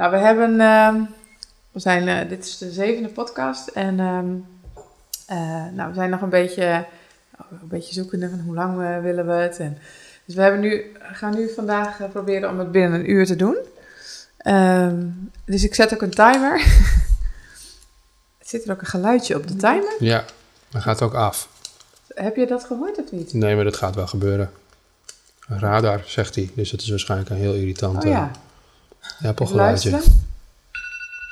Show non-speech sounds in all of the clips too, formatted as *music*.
Nou, we hebben, ehm, we zijn, eh, dit is de zevende podcast en ehm, eh, nou, we zijn nog een beetje, een beetje zoekende van hoe lang willen we het. En, dus we hebben nu, gaan nu vandaag eh, proberen om het binnen een uur te doen. Ehm, dus ik zet ook een timer. *laughs* Zit er ook een geluidje op de timer? Ja, dan gaat ook af. Heb je dat gehoord of niet? Nee, maar dat gaat wel gebeuren. Radar, zegt hij. Dus dat is waarschijnlijk een heel irritant Oh ja, Apple-geluidje. luisteren.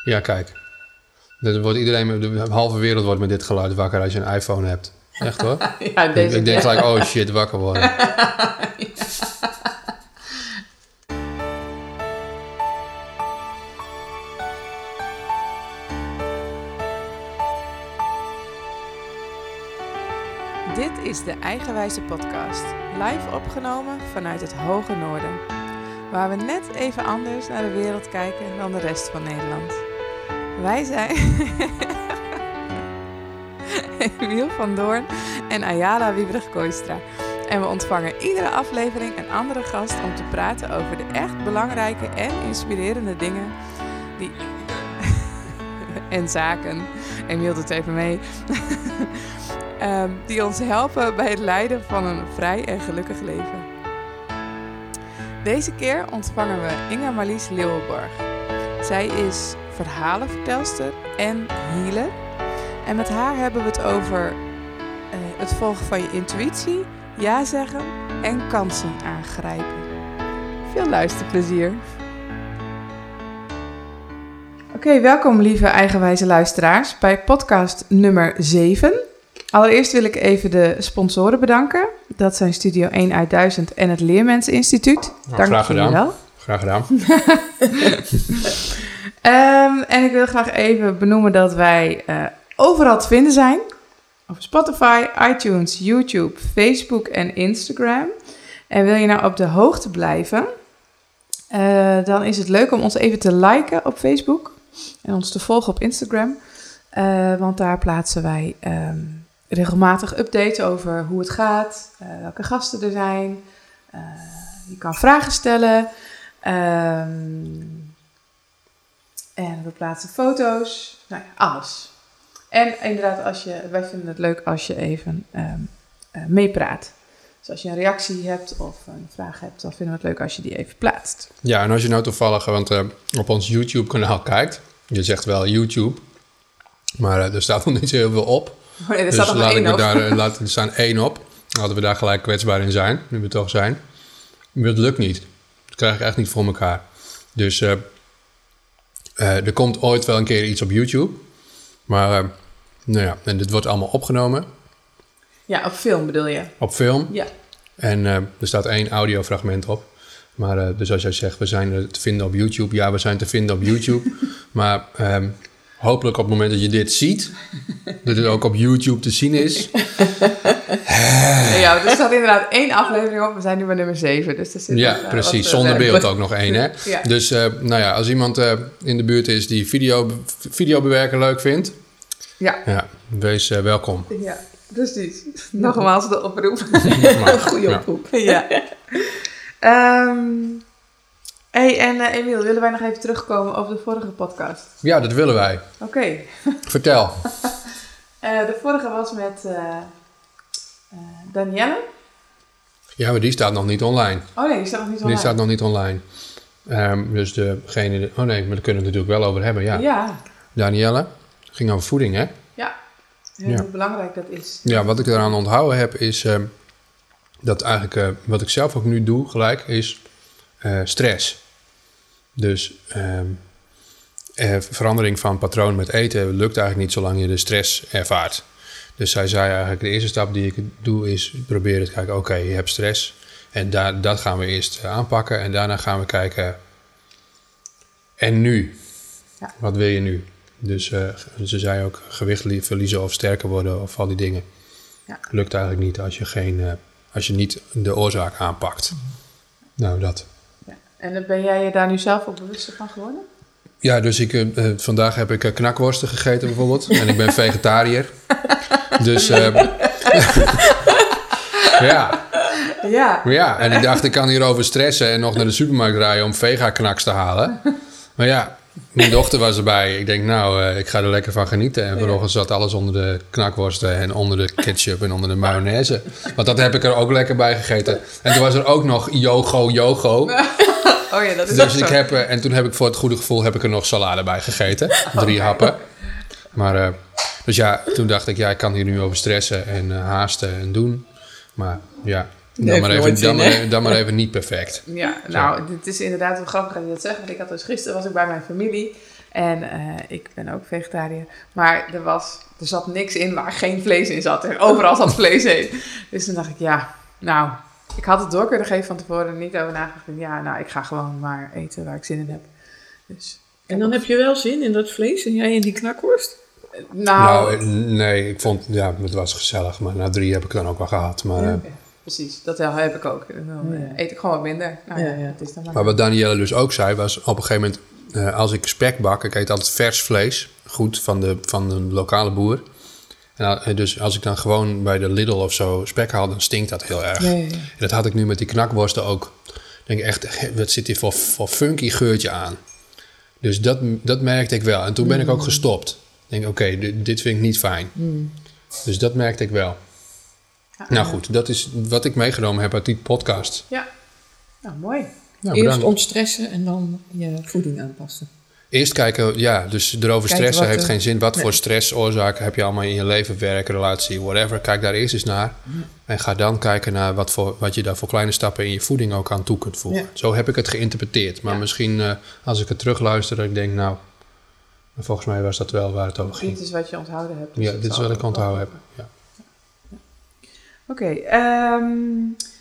Ja, kijk. Er wordt iedereen, de halve wereld wordt met dit geluid wakker als je een iPhone hebt. Echt hoor. *laughs* Ja, ik, deze ik denk gelijk, oh shit, wakker worden. *laughs* Dit is de Eigenwijze Podcast, live opgenomen vanuit het hoge noorden. Waar we net even anders naar de wereld kijken dan de rest van Nederland. Wij zijn *laughs* Emiel van Doorn en Ayala Wiebrich-Kooistra. En we ontvangen iedere aflevering een andere gast om te praten over de echt belangrijke en inspirerende dingen die... *laughs* en zaken. Emiel doet even mee. *laughs* Ehm, die ons helpen bij het leiden van een vrij en gelukkig leven. Deze keer ontvangen we Inga Marlies Leeuwenborg. Zij is verhalenvertelster en healer. En met haar hebben we het over eh, het volgen van je intuïtie, ja zeggen en kansen aangrijpen. Veel luisterplezier. Oké, welkom lieve eigenwijze luisteraars bij podcast nummer 7. Allereerst wil ik even de sponsoren bedanken. Dat zijn Studio 1 uit 1000 en het Leermenseninstituut. Nou, graag jullie gedaan. wel. Graag gedaan. *laughs* Ehm, en ik wil graag even benoemen dat wij eh, overal te vinden zijn. Op Spotify, iTunes, YouTube, Facebook en Instagram. En wil je nou op de hoogte blijven, eh, dan is het leuk om ons even te liken op Facebook. En ons te volgen op Instagram. Eh, want daar plaatsen wij ehm, regelmatig updates over hoe het gaat, eh, welke gasten er zijn. Eh, je kan vragen stellen. Ehm, en we plaatsen foto's. Nou ja, alles. En inderdaad, als je, wij vinden het leuk als je even eh, meepraat. Dus als je een reactie hebt of een vraag hebt, dan vinden we het leuk als je die even plaatst. Ja, en als je nou toevallig want, op ons YouTube-kanaal kijkt. Je zegt wel YouTube. Maar er staat nog niet zo heel veel op. Oh nee, er dus staat nog maar laat één op. daar, eh, laat, *laughs* er staan één op. Hadden we daar gelijk kwetsbaar in zijn, nu we toch zijn. Maar dat lukt niet. Dat krijg ik echt niet voor elkaar. Dus eh, eh, er komt ooit wel een keer iets op YouTube. Maar, nou ja, en dit wordt allemaal opgenomen Ja, op film bedoel je? op film. Ja. En er staat één audiofragment op. Maar dus als jij zegt, we zijn te vinden op YouTube. Ja, we zijn te vinden op YouTube. *laughs* maar ehm, hopelijk op het moment dat je dit ziet, dat het ook op YouTube te zien is. *laughs* Ja, er staat inderdaad één aflevering op. We zijn nu bij nummer 7. Dus er zit Ja, eh, precies. wat, eh, Zonder beeld ook nog één, hè? *laughs* Ja. Dus, eh, nou ja, als iemand in de buurt is die video, videobewerken leuk vindt, Ja, ja, wees welkom. ja, precies. Nogmaals de oproep. *laughs* Goeie ja. oproep. Ja. Ehm, hey, en eh, Emiel, willen wij nog even terugkomen over de vorige podcast? Ja, dat willen wij. Oké. *laughs* Vertel. Eh, de vorige was met eh Danielle. Ja, maar die staat nog niet online. Oh nee, die staat nog niet Die online. staat nog niet online. Ehm, dus degene... Oh nee, maar daar kunnen we het natuurlijk wel over hebben, ja. Ja, Danielle, ging over voeding, hè? ja. Hoe belangrijk dat is. Ja, wat ik eraan onthouden heb is ehm, dat eigenlijk wat ik zelf ook nu doe gelijk is eh, stress. Dus ehm, eh, verandering van patroon met eten lukt eigenlijk niet zolang je de stress ervaart. Dus zij zei eigenlijk de eerste stap die ik doe is proberen te kijken, oké, je hebt stress. En daar, dat gaan we eerst eh, aanpakken en daarna gaan we kijken, en nu? Ja. Wat wil je nu? Dus ze zei ook gewicht li- verliezen of sterker worden of al die dingen. Ja. Lukt eigenlijk niet als je, geen, als je niet de oorzaak aanpakt. Nou, dat. En ben jij je daar nu zelf ook bewuster van geworden? Ja, dus ik, eh, eh, vandaag heb ik eh, knakworsten gegeten bijvoorbeeld. en ik ben vegetariër. Dus *laughs* ja, Ja. ja, en ik dacht ik kan hierover stressen en nog naar de supermarkt rijden om vega-knaks te halen. Maar ja, mijn dochter was erbij. Ik denk, nou, ik ga er lekker van genieten. En vanochtend zat alles onder de knakworsten en onder de ketchup en onder de mayonaise. Want dat heb ik er ook lekker bij gegeten. En toen was er ook nog yogo yogo. *laughs* *laughs* Oh ja, dat is Dus ik zo. heb, eh, en toen heb ik voor het goede gevoel heb ik er nog salade bij gegeten. *laughs* Drie happen. Maar, eh, dus ja, toen dacht ik, ja, ik kan hier nu over stressen en eh, haasten en doen. Maar ja, dan, maar even, dan, maar dan maar even niet perfect. *laughs* Ja, nou, het is inderdaad wel grappig dat je dat zegt. Want ik had dus gisteren was ik bij mijn familie. En ik ben ook vegetariër. Maar er, was, er zat niks in waar geen vlees in zat. En overal zat vlees in. Dus toen dacht ik, ja, nou, ik had het door kunnen geven van tevoren. en Niet over nagedacht. Ja, nou, ik ga gewoon maar eten waar ik zin in heb. Dus, En dan heb je wel zin in dat vlees en jij in die knakworst? nou, Nou, eh, nee, ik vond, ja, het was gezellig. Maar na drie heb ik dan ook wel gehad. Maar, eh, precies. Dat heb ik ook. Dan eh, Ja. eet ik gewoon wat minder. Nou, Ja. Het is dan maar. maar wat Danielle dus ook zei, was op een gegeven moment... eh, als ik spek bak, ik eet altijd vers vlees. Goed, van de, van de lokale boer. En, al- eh, dus als ik dan gewoon bij de Lidl of zo spek haal, dan stinkt dat heel erg. Ja, ja, ja. En dat had ik nu met die knakworsten ook. Ik denk echt, wat zit hier voor, voor funky geurtje aan? Dus dat, dat merkte ik wel. En toen ben ik ook gestopt. Ik denk, oké, dit, dit vind ik niet fijn. Dus dat merkte ik wel. Nou goed, dat is wat ik meegenomen heb uit die podcast. Ja. Nou, mooi. Nou, Eerst ontstressen en dan je voeding aanpassen. Eerst kijken, ja, dus erover Kijken stressen heeft er- geen zin. Wat Nee. voor stressoorzaken heb je allemaal in je leven, werk, relatie, whatever. Kijk daar eerst eens naar. En ga dan kijken naar wat, voor, wat je daar voor kleine stappen in je voeding ook aan toe kunt voegen. Ja. Zo heb ik het geïnterpreteerd. Maar Ja. misschien eh, als ik het terugluister, dat ik denk, nou, volgens mij was dat wel waar het over ging. Dit is wat je onthouden hebt. dus Ja, dit is wat ik onthouden heb. Ja. Oké, ehm,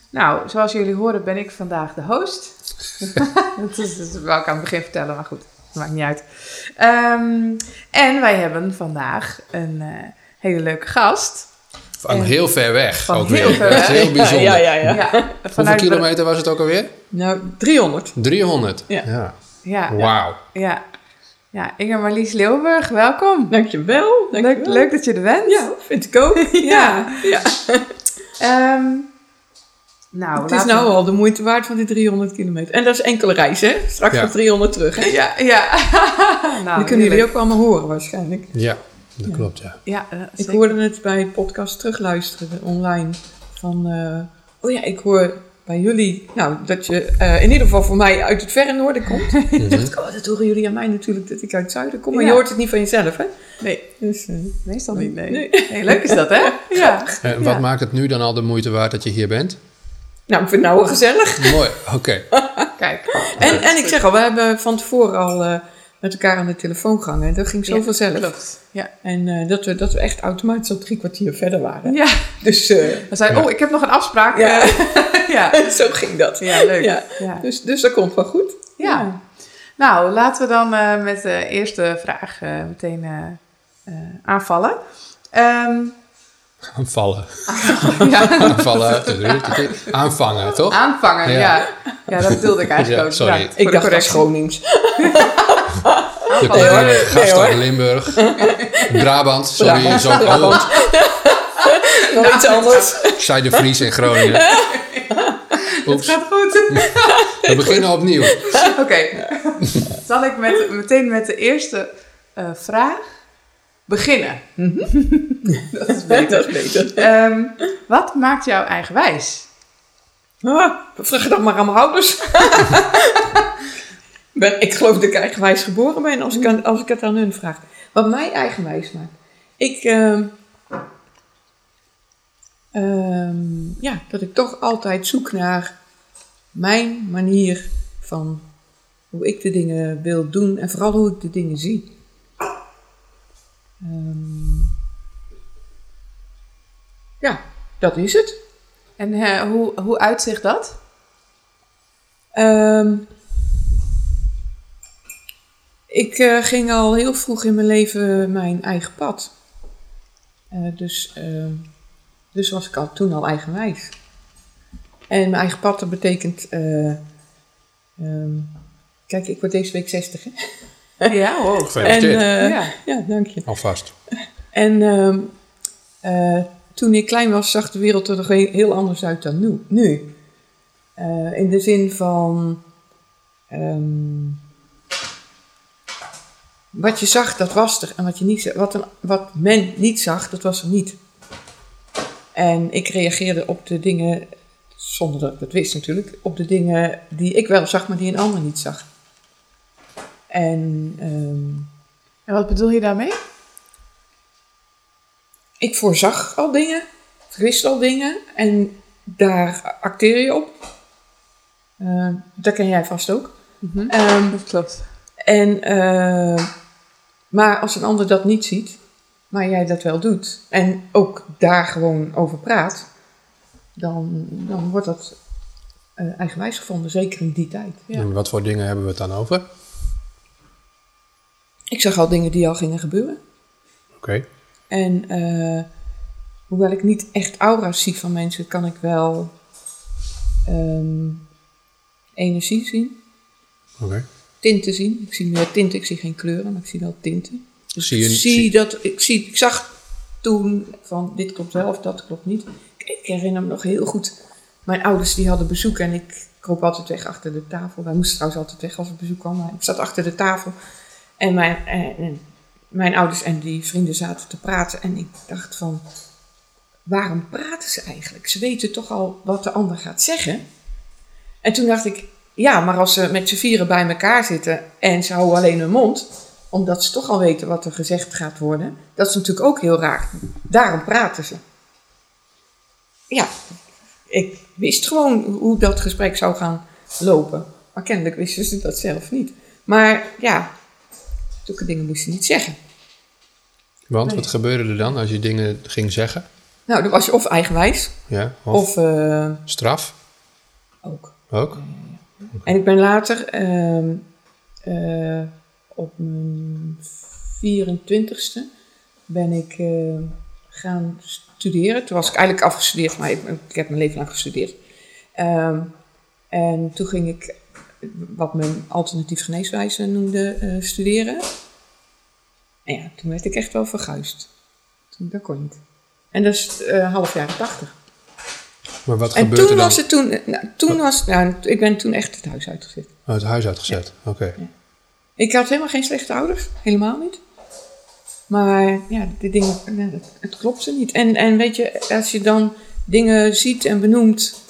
nou, zoals jullie horen ben ik vandaag de host. *laughs* *laughs* dat, is, dat wou ik aan het begin vertellen, maar goed, maakt niet uit. Ehm, en wij hebben vandaag een eh, hele leuke gast. Van En- heel ver weg Van ook heel weer. ver Dat is weg. heel bijzonder. Ja, ja, ja. Ja, Hoeveel vanuit kilometer was het ook alweer? Nou, 300. 300. Ja. ja. Ja, Wauw. ja, ja. Inge Marlies Leeuwburg, welkom. Dankjewel. Leuk, dankjewel. leuk dat je er bent. Ja, vind ik ook. *laughs* ja. ja. Ehm, nou, Het is we- nou al de moeite waard van die 300 kilometer. En dat is enkele reis, hè? Straks Ja. nog 300 terug, hè? Ja, ja. *laughs* nou, Dan kunnen jullie ook allemaal horen waarschijnlijk. Ja, dat klopt, ja. Ja, eh, Ik zeker. hoorde het bij podcast terugluisteren online. Van, eh, oh ja, ik hoor bij jullie, nou, dat je eh, in ieder geval voor mij uit het verre noorden komt. *laughs* Dacht ik, oh, dat horen jullie aan mij natuurlijk, dat ik uit het zuiden kom. Maar Ja. je hoort het niet van jezelf, hè? Nee, Dus, meestal niet. Nee. Nee. Nee, leuk is dat, hè? *laughs* Ja. En wat Ja. maakt het nu dan al de moeite waard dat je hier bent? Nou, ik vind het nou wel gezellig. Mooi, oké. *laughs* Kijk. En, en ik zeg al, we hebben van tevoren al eh, met elkaar aan de telefoon gehangen. En dat ging zo Ja, vanzelf. Klopt. Ja. En eh, dat, we, dat we echt automatisch al drie kwartier verder waren. Ja. Dus eh, We zeiden, oh, ik heb nog een afspraak. Ja. *laughs* Ja. zo ging dat. Ja, leuk. Ja. Ja. Dus, dus dat komt wel goed. Ja. Nou, laten we dan eh, met de eerste vraag meteen eh, eh, aanvallen. Ehm, Aanvallen. ja. Aanvallen. Aanvangen, toch? Aanvangen, ja. Ja. ja. dat bedoelde ik eigenlijk Ja, ook. sorry. Voor Ik de dacht correctie. Gronings. *laughs* Nee, uit hoor. Limburg. Brabant, sorry. Brabant. Zo, Brabant. Nog iets anders. zei de Fries in Groningen. Oeps, Gaat goed. we beginnen opnieuw. Oké. Zal ik met, meteen met de eerste eh, vraag beginnen? *laughs* dat is beter. Dat is beter. Ehm, wat maakt jou eigenwijs? Ah, vraag het dan maar aan mijn ouders. ik, *laughs* ben, ik geloof dat ik eigenwijs geboren ben als ik, aan- als ik het aan hun vraag. Wat mij eigenwijs maakt. Ik, ehm, ehm, ja, dat ik toch altijd zoek naar mijn manier van hoe ik de dingen wil doen en vooral hoe ik de dingen zie. Ehm, ja, dat is het. En eh, hoe, hoe uitzicht dat? Ehm, ik eh, ging al heel vroeg in mijn leven mijn eigen pad. Eh, dus, ehm, dus was ik al, toen al eigenwijs. En mijn eigen pad, dat betekent... kijk, ik word deze week 60, hè? Ja, *laughs* wow. En, Gefeliciteerd. eh, ja. ja, dank je. Alvast. En ehm, eh, toen ik klein was, zag de wereld er nog he- heel anders uit dan nu. nu. Eh, in de zin van. ehm, wat je zag, dat was er. En wat, je niet, wat, een, wat men niet zag, dat was er niet. En ik reageerde op de dingen, zonder dat ik het wist natuurlijk, op de dingen die ik wel zag, maar die een ander niet zag. En ehm, En wat bedoel je daarmee? ik voorzag al dingen, ik wist al dingen en daar acteer je op. Ehm, dat ken jij vast ook. Ehm, Dat klopt. En, eh, maar als een ander dat niet ziet, maar jij dat wel doet, en ook daar gewoon over praat, dan, dan wordt dat eh, eigenwijs gevonden, zeker in die tijd. Ja. En wat voor dingen hebben we het dan over? Oké. Ik zag al dingen die al gingen gebeuren. En eh, hoewel ik niet echt aura's zie van mensen, kan ik wel ehm, energie zien, Oké. tinten zien. Ik zie meer tinten, ik zie geen kleuren, maar ik zie wel tinten. Dus Zie je ik niet- zie zie- dat, ik, zie, ik zag toen van dit klopt wel of dat klopt niet. Ik, ik herinner me nog heel goed, mijn ouders die hadden bezoek en ik kroop altijd weg achter de tafel. Wij moesten trouwens altijd weg als er bezoek kwam, maar ik zat achter de tafel. En mijn, en, en mijn ouders en die vrienden zaten te praten en ik dacht van, waarom praten ze eigenlijk? Ze weten toch al wat de ander gaat zeggen. En toen dacht ik, ja, maar als ze met z'n vieren bij elkaar zitten en ze houden alleen hun mond, omdat ze toch al weten wat er gezegd gaat worden, dat is natuurlijk ook heel raar. Daarom praten ze. Ja, ik wist gewoon hoe dat gesprek zou gaan lopen. Maar kennelijk wisten ze dat zelf niet. Maar ja, zulke dingen moest je niet zeggen. Want Nee. wat gebeurde er dan als je dingen ging zeggen? Nou, dan was je of eigenwijs, Ja, of, of eh, straf ook. ook? En ik ben later ehm, eh, op mijn 24ste ben ik eh, gaan studeren. Toen was ik eigenlijk afgestudeerd, maar ik, ik heb mijn leven lang gestudeerd. Ehm, en toen ging ik wat men alternatief geneeswijze noemde eh, studeren. En ja, toen werd ik echt wel verguisd. Toen, dat kon niet. En dat is eh, half jaren tachtig. Maar wat En gebeurde toen dan? was het toen, nou, toen was, nou, ik ben toen echt het huis uitgezet. Oh, het huis uitgezet. Oké. Ik had helemaal geen slechte ouders, helemaal niet. Maar ja, die dingen, dat- het klopte niet. En, en weet je, als je dan dingen ziet en benoemt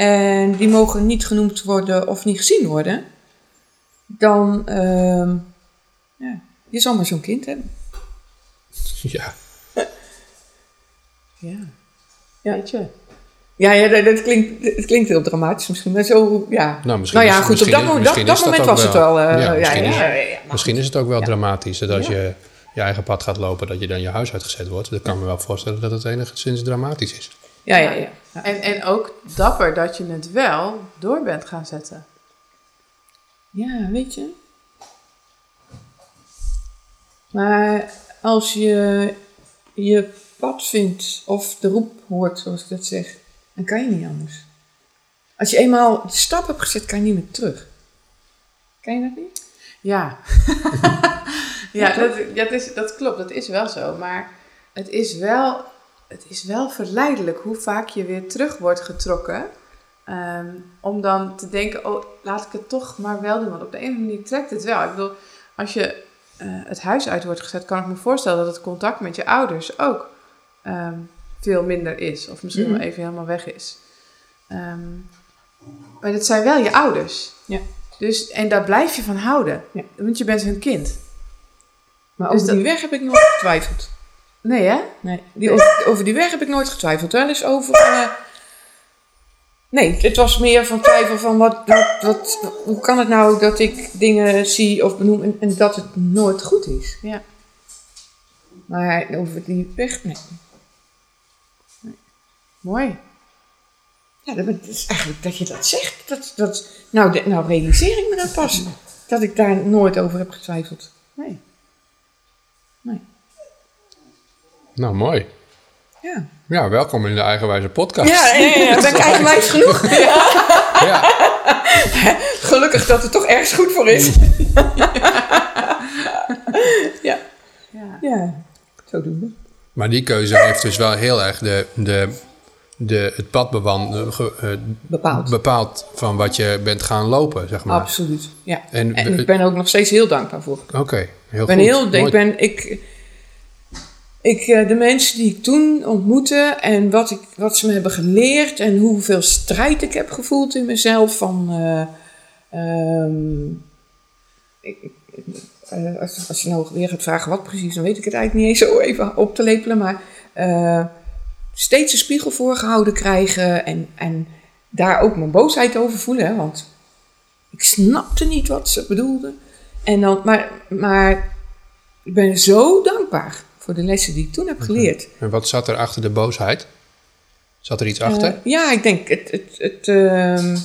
en die mogen niet genoemd worden of niet gezien worden, dan, ehm ja, je zal maar zo'n kind hebben. *laughs* Ja. Ja. Ja. Weet je. Ja, ja dat, dat klinkt, het klinkt heel dramatisch misschien, maar zo, ja. Nou, misschien nou ja, is- goed, op misschien dat, moment, dat, dat dat was het wel. eh, Ja, misschien ja, is- ja, Misschien het ook wel Ja. dramatisch dat als Ja. je je eigen pad gaat lopen, dat je dan je huis uitgezet wordt. Dat kan me wel voorstellen dat het enigszins dramatisch is. Ja, ja, ja. ja. En, en ook dapper dat je het wel door bent gaan zetten. Ja, weet je. Maar als je je pad vindt of de roep hoort, zoals ik dat zeg, dan kan je niet anders. Als je eenmaal de stap hebt gezet, kan je niet meer terug. Kan je dat niet? Ja. *laughs* ja, dat, dat, is, dat klopt. Dat is wel zo. Maar het is wel, het is wel verleidelijk hoe vaak je weer terug wordt getrokken. Ehm, om dan te denken, oh, laat ik het toch maar wel doen. Want op de een of andere manier trekt het wel. Ik bedoel, als je eh, het huis uit wordt gezet, kan ik me voorstellen dat het contact met je ouders ook ehm, veel minder is. Of misschien Mhm. wel even helemaal weg is. Ehm, maar het zijn wel je ouders. Ja. Dus, en daar blijf je van houden. Ja. Want je bent hun kind. Maar Dus over dat- die weg heb ik nooit getwijfeld. Nee, hè? Nee, die, over, over die weg heb ik nooit getwijfeld. Wel eens over. eh, nee, het was meer van twijfel van wat, wat, wat, hoe kan het nou dat ik dingen zie of benoem en, en dat het nooit goed is. Ja. Maar over die weg, nee. Mooi. Ja, dat is eigenlijk dat je dat zegt. Dat, dat, nou, de- nou realiseer ik me dat pas. Dat ik daar nooit over heb getwijfeld. Nee. Nou, mooi. Ja, Ja, welkom in de Eigenwijze podcast. ja, ja, ja, ja. ben ik eigenwijs genoeg? *laughs* Ja. *laughs* Gelukkig dat het toch ergens goed voor is. *laughs* ja, Ja. ja. zodoende. Maar die keuze heeft dus wel heel erg de, de, de, het pad bewand, ge- eh, Bepaald. bepaald van wat je bent gaan lopen, zeg maar. Absoluut, ja. En, En ik ben er ook nog steeds heel dankbaar voor. Oké. Heel Ik ben goed. heel, ik ben, ik, ik, eh, de mensen die ik toen ontmoette en wat, ik, wat ze me hebben geleerd en hoeveel strijd ik heb gevoeld in mezelf van, eh, ehm, ik, eh, als, als je nou weer gaat vragen wat precies, dan weet ik het eigenlijk niet eens zo even op te lepelen, maar steeds een spiegel voorgehouden krijgen en, en daar ook mijn boosheid over voelen, hè, want ik snapte niet wat ze bedoelden. En dan, maar, maar ik ben zo dankbaar voor de lessen die ik toen heb geleerd. En wat zat er achter de boosheid? Zat er iets achter? Eh, ja, ik denk het, het, het, ehm,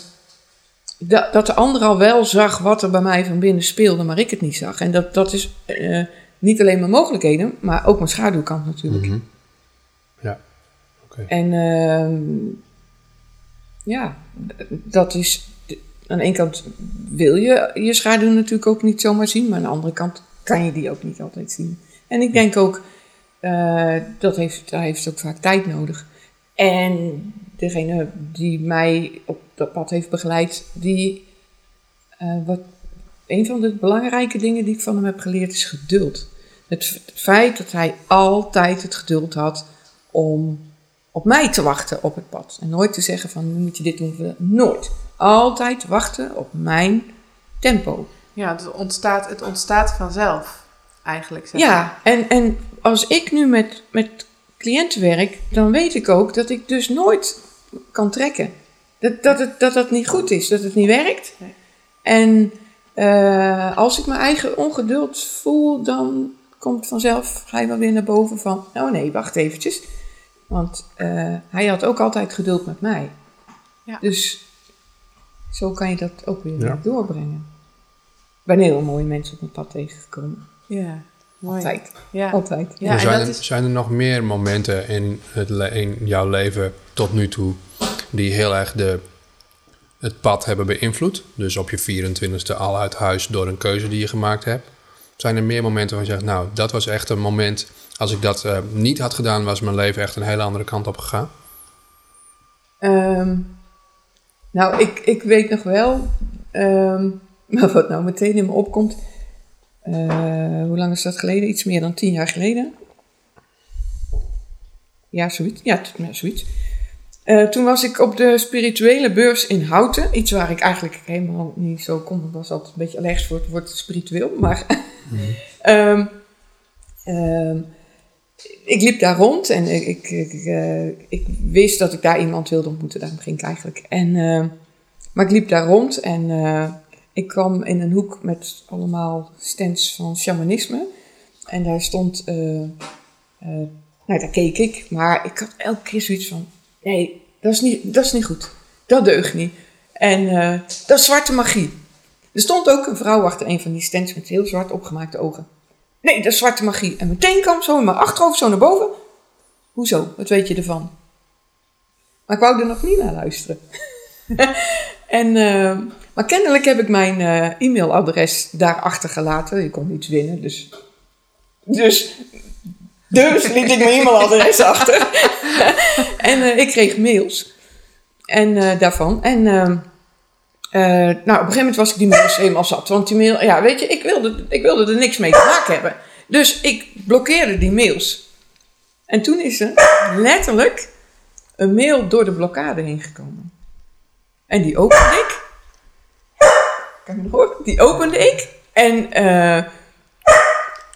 dat, dat de ander al wel zag wat er bij mij van binnen speelde, maar ik het niet zag. En dat, dat is eh, niet alleen mijn mogelijkheden, maar ook mijn schaduwkant natuurlijk. Mhm. Ja, oké. En ehm, ja, dat is. Aan de ene kant wil je je schaduw natuurlijk ook niet zomaar zien, maar aan de andere kant kan je die ook niet altijd zien. En ik denk ook, eh, dat heeft, daar heeft ook vaak tijd nodig. En degene die mij op dat pad heeft begeleid, die, eh, wat, een van de belangrijke dingen die ik van hem heb geleerd is geduld. Het, feit dat hij altijd het geduld had om op mij te wachten op het pad. En nooit te zeggen van, nu moet je dit doen. Nooit. Altijd wachten op mijn tempo. Ja, het ontstaat, het ontstaat vanzelf, eigenlijk. Zeg Ja, en, en als ik nu met, met cliënten werk, dan weet ik ook dat ik dus nooit kan trekken. Dat dat, het, dat dat niet goed is, dat het niet werkt. Nee. En eh, als ik mijn eigen ongeduld voel, dan komt vanzelf, ga je wel weer naar boven van, nou nee, wacht eventjes. Want eh, hij had ook altijd geduld met mij. Ja. Dus zo kan je dat ook weer Ja. doorbrengen. Ik ben heel mooie mensen op mijn pad tegengekomen. Ja, mooi. Altijd. Ja. Altijd. Ja, zijn, dat er, is- zijn er nog meer momenten in, het, in jouw leven tot nu toe die heel erg de, het pad hebben beïnvloed? Dus op je 24e al uit huis door een keuze die je gemaakt hebt. Zijn er meer momenten waar je zegt, nou, dat was echt een moment. Als ik dat eh, niet had gedaan, was mijn leven echt een hele andere kant op gegaan. Ehm, nou, ik, ik weet nog wel, ehm, maar *laughs* wat nou meteen in me opkomt. Eh, hoe lang is dat geleden? Iets meer dan tien jaar geleden. Ja, zoiets. Ja, ja, zoiets. Eh, toen was ik op de spirituele beurs in Houten. Iets waar ik eigenlijk helemaal niet zo kon. Ik was altijd een beetje allergisch voor het woord spiritueel. Maar *laughs* ehm, ehm, ik liep daar rond en ik, ik, ik, eh, ik wist dat ik daar iemand wilde ontmoeten. Daarom ging ik eigenlijk. En, maar ik liep daar rond en ik kwam in een hoek met allemaal stands van shamanisme. En daar stond, eh, eh, nou daar keek ik, maar ik had elke keer zoiets van, nee, dat is niet, dat is niet goed. Dat deugt niet. En eh, dat is zwarte magie. Er stond ook een vrouw achter een van die stands met heel zwart opgemaakte ogen. Nee, dat is zwarte magie. En meteen kwam zo in mijn achterhoofd zo naar boven. Hoezo? Wat weet je ervan? Maar ik wou er nog niet naar luisteren. *laughs* en, eh, maar kennelijk heb ik mijn eh, e-mailadres daar achtergelaten. Je kon iets winnen, dus... Dus, dus liet ik mijn e-mailadres *laughs* achter. en eh, ik kreeg mails. En eh, daarvan. En... ehm, eh, nou, op een gegeven moment was ik die mails helemaal zat. Want die mail, ja, weet je, ik wilde, ik wilde er niks mee te maken hebben. Dus ik blokkeerde die mails. En toen is er letterlijk een mail door de blokkade heen gekomen. En die opende ik. Nog horen? Die opende ik. En eh,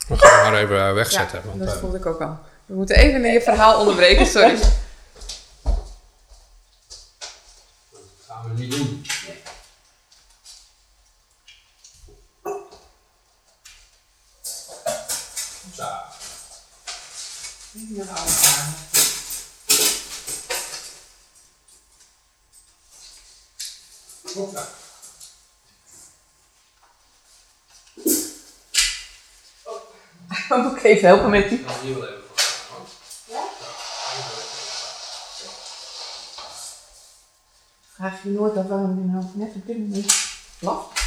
We gaan hem maar even eh, Ja, wegzetten. want, dat voelde ik ook al. We moeten even je verhaal onderbreken, sorry. gaan we niet doen. Zo. Hoppa. moet ik even helpen met die. Ik kan hier wel even voor staan, hoor. Vraag je nooit af waarom die nou net op dit moment blaft?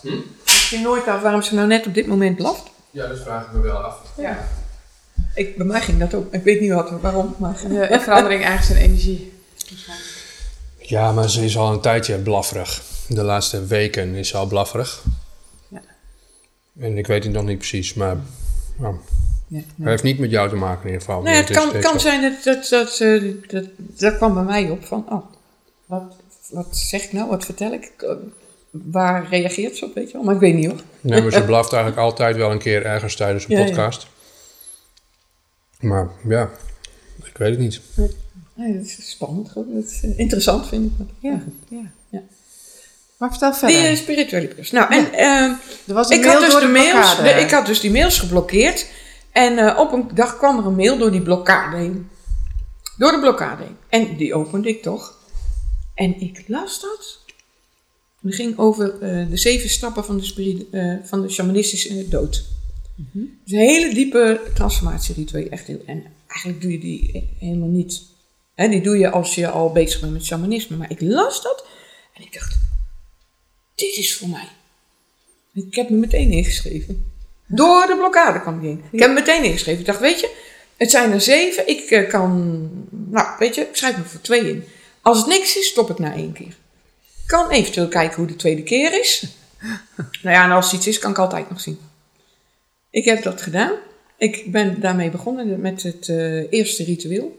Hm? Vraag je nooit af waarom ze nou net op dit moment blaft? Ja, dat vraag ik me wel af. Ja. Ik, bij mij ging dat ook. Ik weet niet wat, waarom, maar... De verandering ergens in energie. Ja, maar ze is al een tijdje blafferig. De laatste weken is ze al blafferig. En ik weet het nog niet precies, maar Ja, het heeft niet met jou te maken in ieder geval. Nee, het kan, kan zijn dat dat, dat, eh, dat dat kwam bij mij op van, oh, wat, wat zeg ik nou, wat vertel ik? Eh, Waar reageert ze op, weet je wel? Maar ik weet niet hoor. Nee, maar ze blaft eigenlijk altijd wel een keer ergens tijdens een Ja, ja. podcast. Maar ja, ik weet het niet. Nee, dat is spannend, is, interessant vind ik. Ja, ja. Maar vertel verder. eh, spirituele bus. Nou, en ehm, er was een ik mail had dus door de de mails, de- ik had dus die mails geblokkeerd. En eh, op een dag kwam er een mail door die blokkade heen. Door de blokkade heen. En die opende ik toch. En ik las dat. Het ging over eh, de zeven stappen van de, van de shamanistische dood. Dus een hele diepe transformatieritueel. Echt heel, en eigenlijk doe je die helemaal niet. Hè, die doe je als je al bezig bent met shamanisme. Maar ik las dat en ik dacht, dit is voor mij. Ik heb me meteen ingeschreven. Door de blokkade kwam die heen. Ik heb me meteen ingeschreven. Ik dacht, weet je, het zijn er zeven. Ik eh, kan, nou, weet je, ik schrijf me voor twee in. Als het niks is, stop ik na één keer. Ik kan eventueel kijken hoe de tweede keer is. *laughs* nou ja, en als het iets is, kan ik altijd nog zien. Ik heb dat gedaan. Ik ben daarmee begonnen met het eh, eerste ritueel.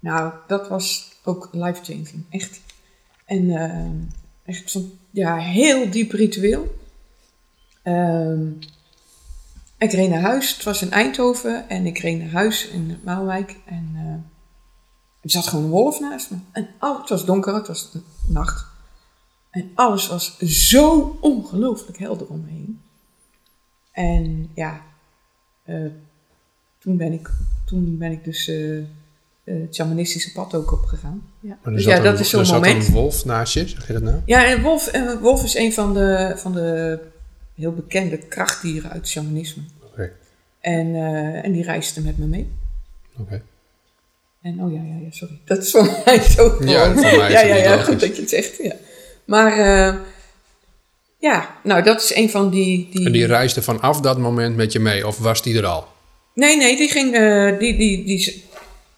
Nou, dat was ook life-changing, echt. En eh, echt van, ja, heel diep ritueel. Ehm, ik reed naar huis, het was in Eindhoven en ik reed naar huis in Maalwijk. En eh, er zat gewoon een wolf naast me. En al, het was donker, het was nacht. En alles was zo ongelooflijk helder om me heen. En ja, eh, toen, ben ik, toen ben ik dus eh, het shamanistische pad ook opgegaan. Er Dus zat ja, dat een, is zo'n moment. een wolf naast je, zeg je dat nou? Ja, en wolf, en wolf is een van de, van de heel bekende krachtdieren uit shamanisme. Oké, En, eh, en die reisde met me mee. oké. En oh ja, ja, ja, sorry. Dat is voor mij zo gewoon. Ja, voor mij *laughs* ja, ja, ja, goed dat je het zegt. Ja. Maar eh, ja, nou dat is een van die... die... En die reisde vanaf dat moment met je mee, of was die er al? Nee, nee, die ging... eh, die, die, die,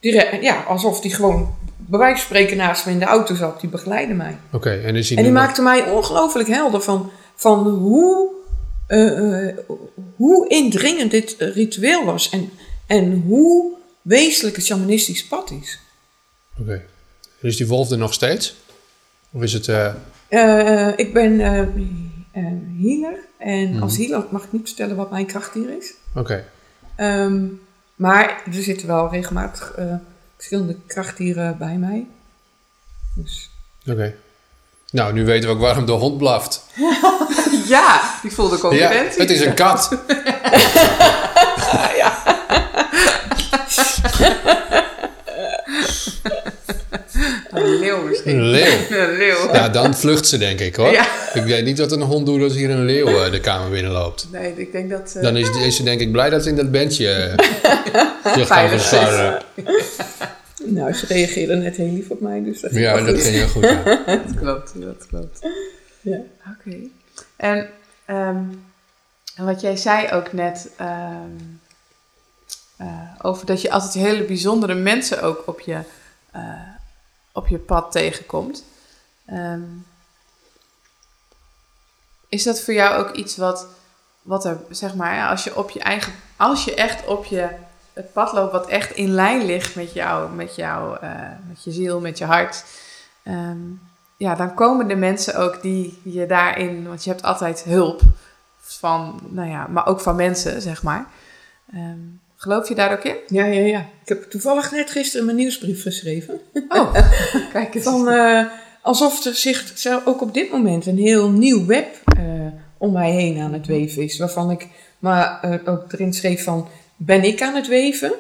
die, re- ja, alsof die gewoon bij wijze van spreken naast me in de auto zat. Die begeleidde mij. Oké, en is hij En die maakte mij ongelooflijk helder van, van hoe, eh, eh, hoe indringend dit ritueel was. En, en hoe wezenlijk het shamanistisch pad is. Oké. En is die wolf er nog steeds? Of is het... eh, ik ben healer. En Mhm. als healer mag ik niet vertellen wat mijn krachtdier is. Oké, Ehm, maar er zitten wel regelmatig eh, verschillende krachtdieren bij mij. Dus oké. Nou, nu weten we ook waarom de hond blaft. *laughs* Ja, die voelde Ja, concurrentie. het is een kat. *laughs* *laughs* Een leeuw misschien. Een leeuw. *laughs* Een leeuw. Ja, dan vlucht ze denk ik hoor. Ja. Ik weet niet wat een hond doet als hier een leeuw eh, de kamer binnenloopt. Nee, ik denk dat... eh, Dan is, is ze denk ik blij dat ze in dat bandje eh, zich zit. verscharren. nou, ze reageerden net heel lief op mij. Dus dat Ja, dat goed. ging heel goed. Ja. *laughs* Dat klopt, dat klopt. Ja. Oké. En, ehm, wat jij zei ook net ehm, eh, over dat je altijd hele bijzondere mensen ook op je, eh, op je pad tegenkomt. Ehm, is dat voor jou ook iets wat, wat er, zeg maar, als je op je eigen, als je echt op je het pad loopt wat echt in lijn ligt met jou, met jou, eh, met je ziel, met je hart, ehm, ja, dan komen de mensen ook die je daarin, want je hebt altijd hulp van, nou ja, maar ook van mensen, zeg maar. Ehm, geloof je daar ook in? Ja, ja, ja. Ik heb toevallig net gisteren mijn nieuwsbrief geschreven. Oh, *laughs* kijk eens. Van, eh, alsof er zich ook op dit moment een heel nieuw web eh, om mij heen aan het weven is. Waarvan ik maar eh, ook erin schreef van, ben ik aan het weven?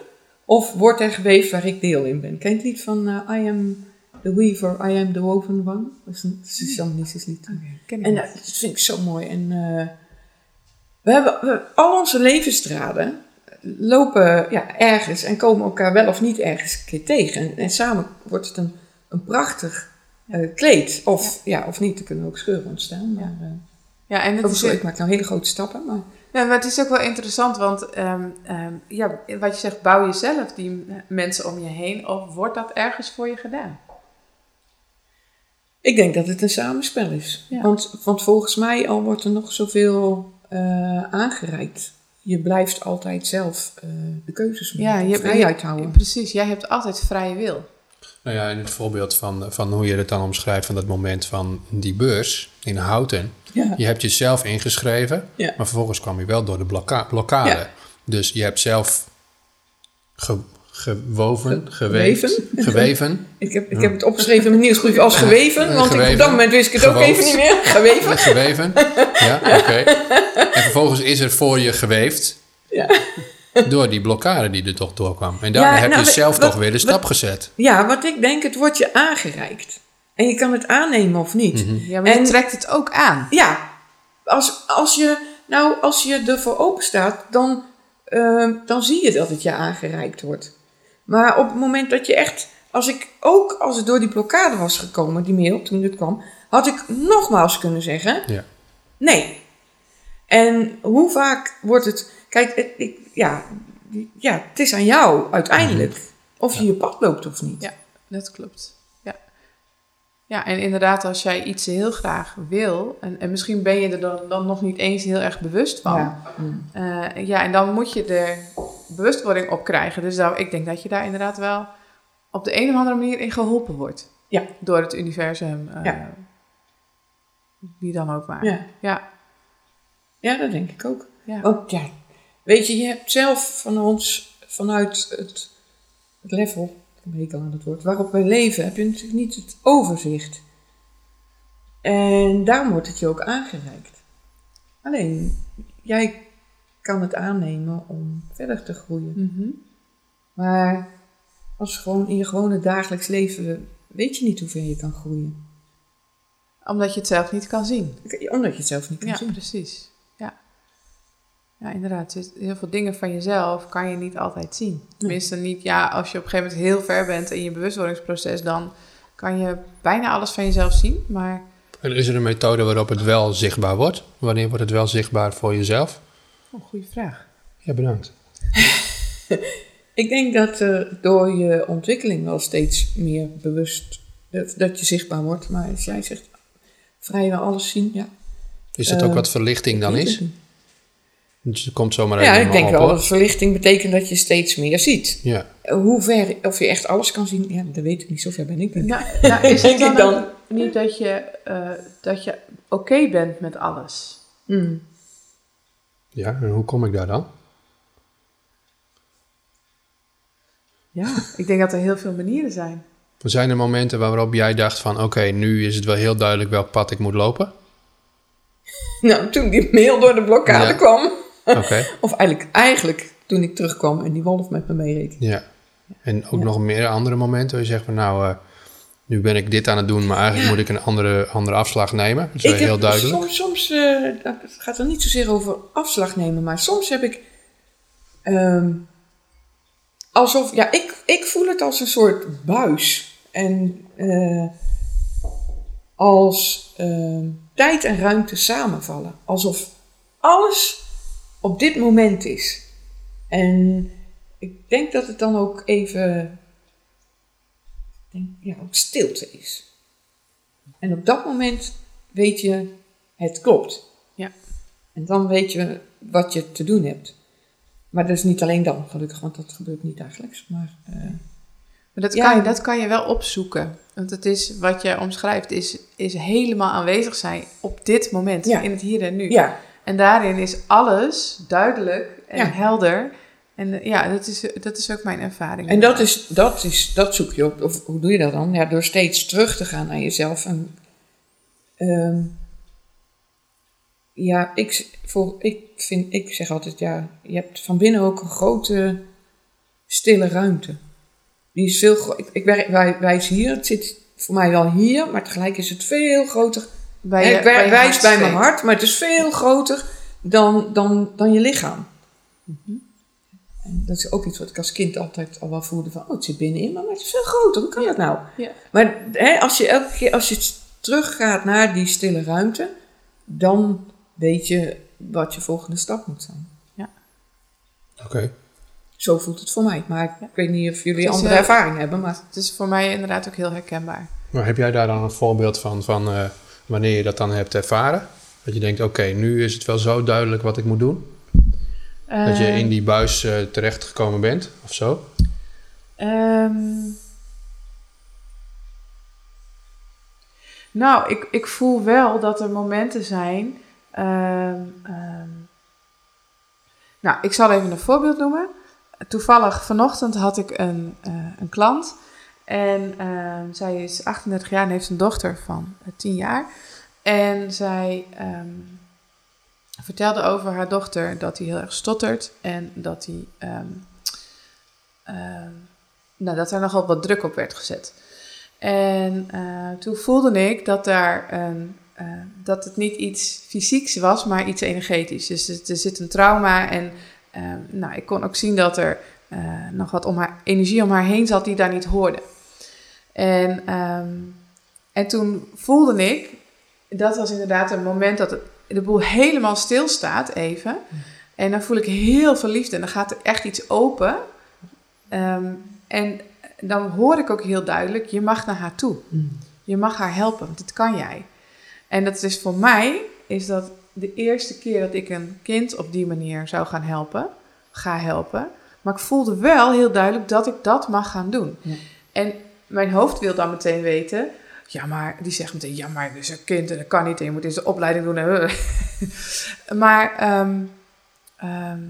Of wordt er geweefd waar ik deel in ben? Ken je het lied van I am the weaver, I am the woven one? Dat is een, Shamanistisch lied. Ik En dat vind ik zo mooi. En we hebben we- al onze levensstraden lopen ja, ergens en komen elkaar wel of niet ergens een keer tegen. En, en samen wordt het een, een prachtig eh, kleed. Of, ja. of niet, er kunnen ook scheuren ontstaan. Maar, eh, ja, en het is, ik maak nou hele grote stappen. Maar ja, maar het is ook wel interessant, want ehm, ehm, ja, wat je zegt, bouw jezelf die mensen om je heen, of wordt dat ergens voor je gedaan? Ik denk dat het een samenspel is. Ja. Want, want volgens mij al wordt er nog zoveel eh, aangereikt. Je blijft altijd zelf eh, de keuzes maken, Ja, je hebt vrijheid houden. Precies, jij hebt altijd vrije wil. Nou ja, in het voorbeeld van, van hoe je het dan omschrijft van dat moment van die beurs in Houten. Ja. Je hebt jezelf ingeschreven, Ja. maar vervolgens kwam je wel door de blokka- blokkade. Ja. Dus je hebt zelf ge- gewoven, Ge- geweven. geweven, *laughs* Ik heb, ik heb het opgeschreven in mijn nieuwsbrief als geweven, want ik- op dat moment wist ik het ook even niet meer. Geweven. geweven. Ja, oké. *laughs* vervolgens is er voor je geweefd Ja. door die blokkade die er toch doorkwam. En Ja, heb nou, je wat- zelf wat- toch weer de wat- stap gezet. ja, wat ik denk, het wordt je aangereikt. En je kan het aannemen of niet. Mhm. Ja, maar je En- trekt het ook aan. Ja, als, als, je, nou, als je ervoor open staat, dan, eh, dan zie je dat het je aangereikt wordt. Maar op het moment dat je echt, als ik ook als het door die blokkade was gekomen, die mail, toen het kwam, had ik nogmaals kunnen zeggen: Ja. nee. En hoe vaak wordt het, kijk, het- ik, ja, ja, het is aan jou uiteindelijk of je je pad loopt of niet. Ja, dat klopt. Ja. ja, en inderdaad, als jij iets heel graag wil, en, en misschien ben je er dan, dan nog niet eens heel erg bewust van. Ja. Eh, ja, en dan moet je er bewustwording op krijgen. Dus daar, ik denk dat je daar inderdaad wel op de een of andere manier in geholpen wordt. Ja. Door het universum. eh, Ja. Wie dan ook maar. Ja. Ja. Ja, dat denk ik ook. ja. Want ja, weet je, je hebt zelf van ons, vanuit het, het level, ik aan het woord, waarop wij leven, heb je natuurlijk niet het overzicht. En daarom wordt het je ook aangereikt. Alleen, jij kan het aannemen om verder te groeien. Mhm. Maar als gewoon in je gewone dagelijks leven weet je niet hoe ver je kan groeien. Omdat je het zelf niet kan zien. Omdat je het zelf niet kan Ja, zien. precies. Ja. inderdaad. Dus Heel veel dingen van jezelf kan je niet altijd zien. Tenminste, niet ja, als je op een gegeven moment heel ver bent in je bewustwordingsproces, dan kan je bijna alles van jezelf zien. Maar En is er een methode waarop het wel zichtbaar wordt? Wanneer wordt het wel zichtbaar voor jezelf? oh, goede vraag. Ja, bedankt. *laughs* Ik denk dat er door je ontwikkeling wel steeds meer bewust dat, dat je zichtbaar wordt. Maar als jij zegt vrijwel alles zien, ja. Is dat Eh, ook wat verlichting dan is? Het. Dus er komt zomaar Ja, ik denk op, wel dat verlichting betekent dat je steeds meer ziet. Ja. Hoe ver, of je echt alles kan zien, ja, dat weet ik niet. Zover ben ik niet. Nou, nou, is *laughs* het Denk ik dan, niet dat je, eh, dat je oké bent met alles? Hmm. ja, en hoe kom ik daar dan? Ja, ik denk dat er heel veel manieren zijn. Zijn er momenten waarop jij dacht van... oké, nu is het wel heel duidelijk welk pad ik moet lopen? *laughs* Nou, toen die mail door de blokkade Ja. kwam. *laughs* Of eigenlijk, eigenlijk toen ik terugkwam en die wolf met me meereed. ja. En ook Ja. nog meer andere momenten waar je zegt van... nou, eh, nu ben ik dit aan het doen... maar eigenlijk Ja. moet ik een andere, andere afslag nemen. Dat is wel heel duidelijk. Soms, soms eh, dat- het gaat er niet zozeer over afslag nemen, maar soms heb ik ehm, alsof, ja, ik, ik voel het als een soort buis. En eh, als ehm, tijd en ruimte samenvallen. Alsof alles op dit moment is. En ik denk dat het dan ook even, denk, ja, ook stilte is. En op dat moment weet je, het klopt. Ja. En dan weet je wat je te doen hebt. Maar dat is niet alleen dan, gelukkig, want dat gebeurt niet dagelijks. Maar eh, Maar dat, Ja. kan je, dat kan je wel opzoeken. Want het is, wat je omschrijft, is, is helemaal aanwezig zijn op dit moment, Ja. in het hier en nu. ja, En daarin is alles duidelijk en Ja. helder. En eh, ja, dat is, dat is ook mijn ervaring. en dat, is, dat, is, dat zoek je op. Of hoe doe je dat dan? Ja, door steeds terug te gaan naar jezelf. En, ehm, ja, ik, voor, ik, vind, ik zeg altijd, ja, je hebt van binnen ook een grote stille ruimte. Die is veel ik, ik werk, wij, wijs hier, het zit voor mij wel hier, maar tegelijk is het veel groter bij je, ik bij je wijs bij mijn hart, maar het is veel groter dan, dan, dan je lichaam. Mhm. En dat is ook iets wat ik als kind altijd al wel voelde van, oh, het zit binnenin, maar het is veel groter. Hoe kan dat nou? Ja. Maar hè, als je elke keer, als je teruggaat naar die stille ruimte, dan weet je wat je volgende stap moet zijn. Oké. Zo voelt het voor mij. Maar ik weet niet of jullie is, andere eh, ervaring hebben, maar Het is voor mij inderdaad ook heel herkenbaar. Maar heb jij daar dan een voorbeeld van, van eh, wanneer je dat dan hebt ervaren? Dat je denkt, oké, nu is het wel zo duidelijk wat ik moet doen. dat je in die buis eh, terechtgekomen bent, of zo? Ehm, nou, ik, ik voel wel dat er momenten zijn. ehm, ehm, nou, ik zal even een voorbeeld noemen. Toevallig vanochtend had ik een, eh, een klant. En ehm, zij is 38 jaar en heeft een dochter van eh, 10 jaar. En zij ehm, vertelde over haar dochter dat hij heel erg stottert. En dat hij ehm, nou, dat er nogal wat druk op werd gezet. En eh, toen voelde ik dat, daar een, eh, dat het niet iets fysieks was, maar iets energetisch. Dus er, zit een trauma en eh, nou, ik kon ook zien dat er eh, nog wat om haar, energie om haar heen zat die daar niet hoorde. En, ehm, en toen voelde ik, dat was inderdaad een moment dat de boel helemaal stilstaat even. En dan voel ik heel veel liefde en dan gaat er echt iets open. Ehm, en dan hoor ik ook heel duidelijk, je mag naar haar toe. Je mag haar helpen, want dit kan jij. En dat is voor mij, is dat de eerste keer dat ik een kind op die manier zou gaan helpen, ga helpen. Maar ik voelde wel heel duidelijk dat ik dat mag gaan doen. Ja. En mijn hoofd wil dan meteen weten, ja maar, die zegt meteen, ja maar, dus een kind en dat kan niet en je moet deze opleiding doen. En *laughs* maar ehm, ehm,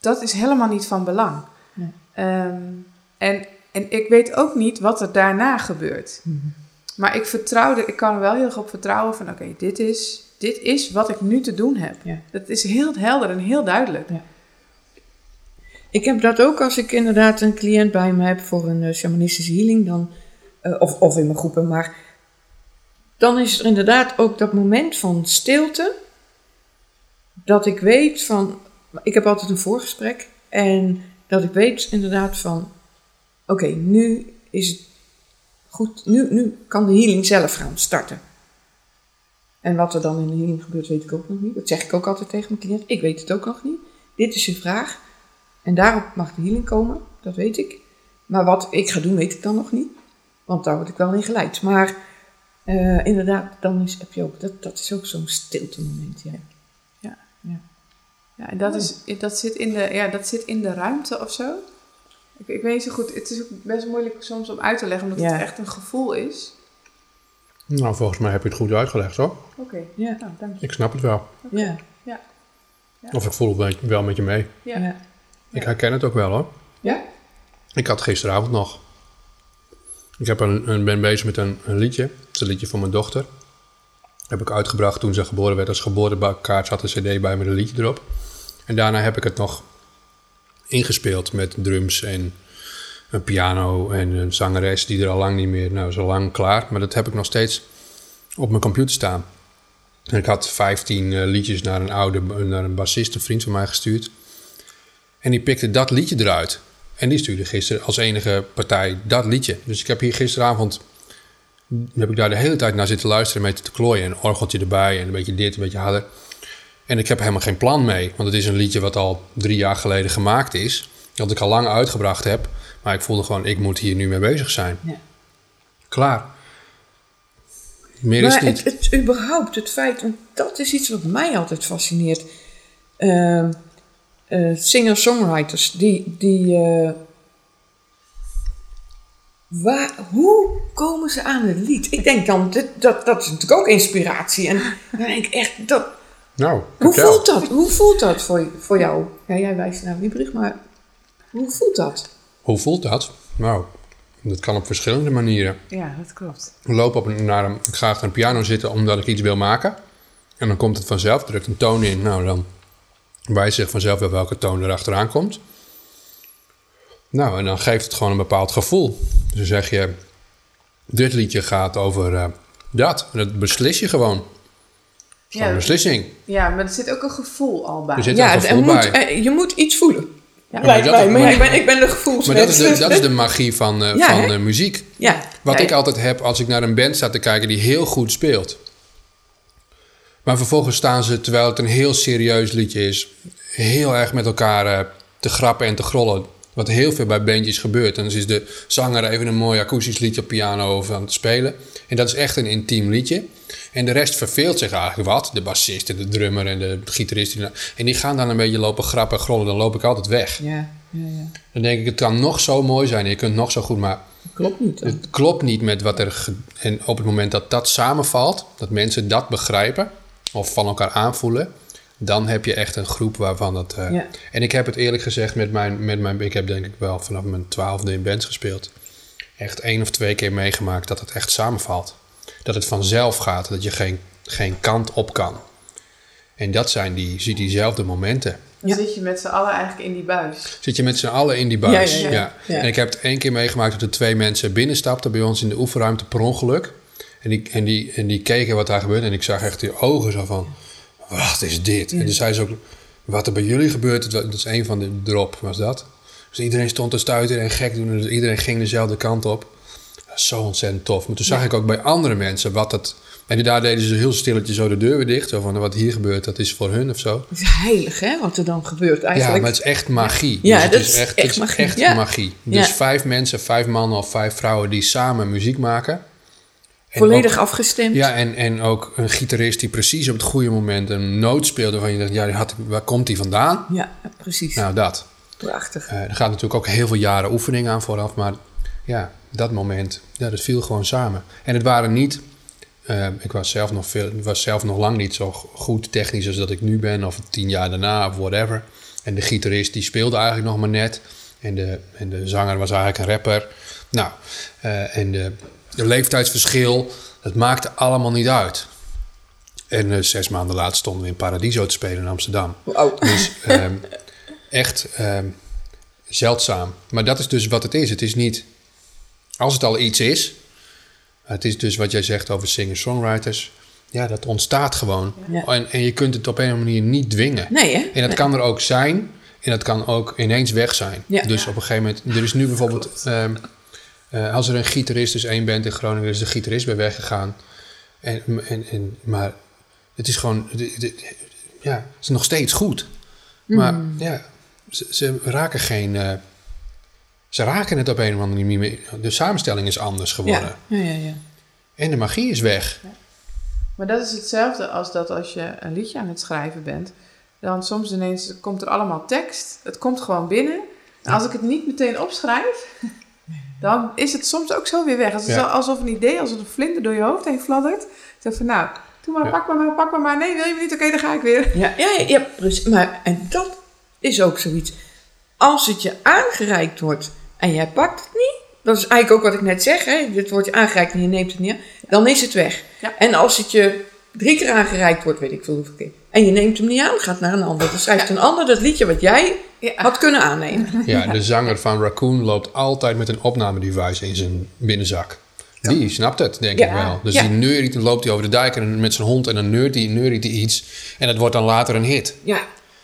dat is helemaal niet van belang. Nee. Ehm, en, en ik weet ook niet wat er daarna gebeurt. Maar ik vertrouwde, ik kan er wel heel erg op vertrouwen van oké, dit, is, dit is wat ik nu te doen heb. Ja. Dat is heel helder en heel duidelijk. Ik heb dat ook als ik inderdaad een cliënt bij me heb voor een eh, shamanistische healing, dan, eh, of, of in mijn groepen, maar dan is er inderdaad ook dat moment van stilte, dat ik weet van, ik heb altijd een voorgesprek, en dat ik weet inderdaad van, oké, nu is het goed, nu, nu kan de healing zelf gaan starten. En wat er dan in de healing gebeurt, weet ik ook nog niet. Dat zeg ik ook altijd tegen mijn cliënt. Ik weet het ook nog niet. Dit is je vraag. En daarop mag de healing komen, dat weet ik. Maar wat ik ga doen, weet ik dan nog niet. Want daar word ik wel in geleid. Maar eh, inderdaad, dan is, heb je ook, dat, dat is ook zo'n stilte moment. Ja. Ja, en dat, is, dat, zit in de, ja, dat zit in de ruimte of zo. Ik, ik weet niet zo goed, het is ook best moeilijk soms om uit te leggen, omdat Ja. het echt een gevoel is. Nou, volgens mij heb je het goed uitgelegd, hoor. Oké, Ja. nou, dank je. Ik snap het wel. Ja. Of ik voel het wel- wel met je mee. Ja. Ik herken het ook wel, hoor. Ja? Ik had gisteravond nog. Ik heb een, een- ben bezig met een, een liedje. Het is een liedje voor mijn dochter. Heb ik uitgebracht toen ze geboren werd. Als geboortekaart zat een cd bij met een liedje erop. En daarna heb ik het nog ingespeeld met drums en een piano en een zangeres die er al lang niet meer, nou zo lang klaar. Maar dat heb ik nog steeds op mijn computer staan. En ik had 15 eh, liedjes naar een oude, naar een bassist, een vriend van mij gestuurd. En die pikte dat liedje eruit. En die stuurde gisteren als enige partij dat liedje. Dus ik heb hier gisteravond... heb ik daar de hele tijd naar zitten luisteren... met te klooien. Een orgeltje erbij en een beetje dit, een beetje harder. En ik heb helemaal geen plan mee. Want het is een liedje wat al drie jaar geleden gemaakt is. Dat ik al lang uitgebracht heb. Maar ik voelde gewoon, ik moet hier nu mee bezig zijn. Ja. Klaar. Meer is Maar niet. het, het, überhaupt, het feit, want dat is iets wat mij altijd fascineert. Ehm, eh, Singer-songwriters, die. die eh, waar, hoe komen ze aan het lied? Ik denk dan, dit, dat, dat is natuurlijk ook inspiratie. En dan denk ik echt, dat, Nou, hoe vertel. voelt dat? Hoe voelt dat voor, voor jou? Ja, jij wijst naar Wiebrich, maar hoe voelt dat? Hoe voelt dat? Nou, dat kan op verschillende manieren. Ja, dat klopt. Ik loop op een, naar een, ik ga achter een piano zitten omdat ik iets wil maken. En dan komt het vanzelf, drukt een toon in. Nou, dan wijst zich vanzelf wel welke toon er achteraan komt. Nou, en dan geeft het gewoon een bepaald gevoel. Dus dan zeg je, dit liedje gaat over eh, dat. En dat beslis je gewoon. Ja. een beslissing. Ja, maar er zit ook een gevoel al bij. Er zit Ja, een gevoel moet, bij. eh, je moet iets voelen. Ja, dat- maar, maar- ik, ben, ik ben de gevoelsmens. Maar dat is de, dat is *laughs* de magie van, eh, Ja, van eh, muziek. Ja, Wat ja, ik altijd heb als ik naar een band sta te kijken die heel goed speelt. Maar vervolgens staan ze, terwijl het een heel serieus liedje is, heel erg met elkaar eh, te grappen en te grollen. Wat heel veel bij bandjes gebeurt. En dan is de zanger even een mooi akoestisch liedje op piano over aan het spelen. En dat is echt een intiem liedje. En de rest verveelt zich eigenlijk wat. De bassist en de drummer en de gitarist. En die gaan dan een beetje lopen grappen en grollen. Dan loop ik altijd weg. Ja, ja, ja. Dan denk ik, het kan nog zo mooi zijn. Je kunt nog zo goed, maar Klopt niet. dan. het klopt niet met wat er... En op het moment dat dat samenvalt, dat mensen dat begrijpen... of van elkaar aanvoelen... dan heb je echt een groep waarvan dat... eh, Ja. En ik heb het eerlijk gezegd met mijn, met mijn... Ik heb denk ik wel vanaf mijn twaalfde in bands gespeeld. Echt één of twee keer meegemaakt dat het echt samenvalt. Dat het vanzelf gaat, dat je geen, geen kant op kan. En dat zijn die, zie diezelfde momenten. Ja. zit je met z'n allen eigenlijk in die buis. Zit je met z'n allen in die buis. Ja, Ja, ja, ja. Ja. En ik heb het één keer meegemaakt dat er twee mensen binnenstapten bij ons in de oefenruimte per ongeluk. En die, en die, en die keken wat daar gebeurde. En ik zag echt die ogen zo van, wat is dit? En toen zei ze ook, wat er bij jullie gebeurt, dat is een van de drop, was dat. Dus iedereen stond te stuiten en gek doen. Dus iedereen ging dezelfde kant op. Dat is zo ontzettend tof. Maar toen zag ik ook bij andere mensen wat dat... En daar deden ze heel stilletjes zo de deur weer dicht. Zo van, wat hier gebeurt, dat is voor hun of zo. Het is heilig, hè, wat er dan gebeurt Ja, eigenlijk. maar het is echt magie. Ja, Dus dat is echt, echt is magie. echt Ja. magie. Dus Ja. vijf mensen, vijf mannen of vijf vrouwen die samen muziek maken. Volledig ook- afgestemd. ja, en, en ook een gitarist die precies op het goede moment een noot speelt waarvan je denkt, ja, had, waar komt die vandaan? Ja, precies. Nou, dat. Prachtig. Eh, er gaat natuurlijk ook heel veel jaren oefening aan vooraf, maar ja, dat moment, ja, dat viel gewoon samen. En het waren niet, eh, ik was zelf, nog veel, was zelf nog lang niet zo goed technisch als dat ik nu ben, of tien jaar daarna, of whatever. En de gitarist die speelde eigenlijk nog maar net. En de, en de zanger was eigenlijk een rapper. Nou, eh, en de, de leeftijdsverschil, dat maakte allemaal niet uit. En eh, zes maanden later stonden we in Paradiso te spelen in Amsterdam. Dus ehm, echt ehm, zeldzaam. Maar dat is dus wat het is. Het is niet, als het al iets is, het is dus wat jij zegt over singer-songwriters. Ja, dat ontstaat gewoon. Ja. En, en je kunt het op een of andere manier niet dwingen. Nee, hè? En dat kan er ook zijn. En dat kan ook ineens weg zijn. Ja. Dus op een gegeven moment... Er is nu bijvoorbeeld... ehm, eh, als er een gitarist is, één band in Groningen... is de gitarist bij weggegaan. En, en, en, maar het is gewoon... het- het- ja, het is nog steeds goed. Maar Mm. ja, ze, ze raken geen... eh, ze raken het op een of andere manier meer. De samenstelling is anders geworden. Ja, ja, ja. En de magie is weg. Maar dat is hetzelfde als dat als je een liedje aan het schrijven bent. Dan soms ineens komt er allemaal tekst. Het komt gewoon binnen. En als ik het niet meteen opschrijf, dan is het soms ook zo weer weg. Het is Ja. alsof een idee, als een vlinder door je hoofd heen fladdert. Zo van, nou, doe maar, Ja. pak maar, maar, pak maar, maar. Nee, wil je me niet? Oké, dan ga ik weer. Ja, ja, ja, ja, precies. Maar, en dat is ook zoiets. Als het je aangereikt wordt en jij pakt het niet, dat is eigenlijk ook wat ik net zeg, hè, dit wordt je aangereikt en je neemt het niet aan, dan is het weg. Ja. En als het je drie keer aangereikt wordt, weet ik veel hoeveel keer, en je neemt hem niet aan, gaat naar een ander, dan schrijft een ander dat liedje wat jij Ja. had kunnen aannemen. *laughs* Ja, de zanger van Raccoon loopt altijd met een opnamedevice in zijn binnenzak. Die snapt het, denk Ja. ik wel. Dus Ja. die neuriet, dan loopt hij over de dijk en met zijn hond en dan neurt hij, neuriet hij iets. En dat wordt dan later een hit. Ja,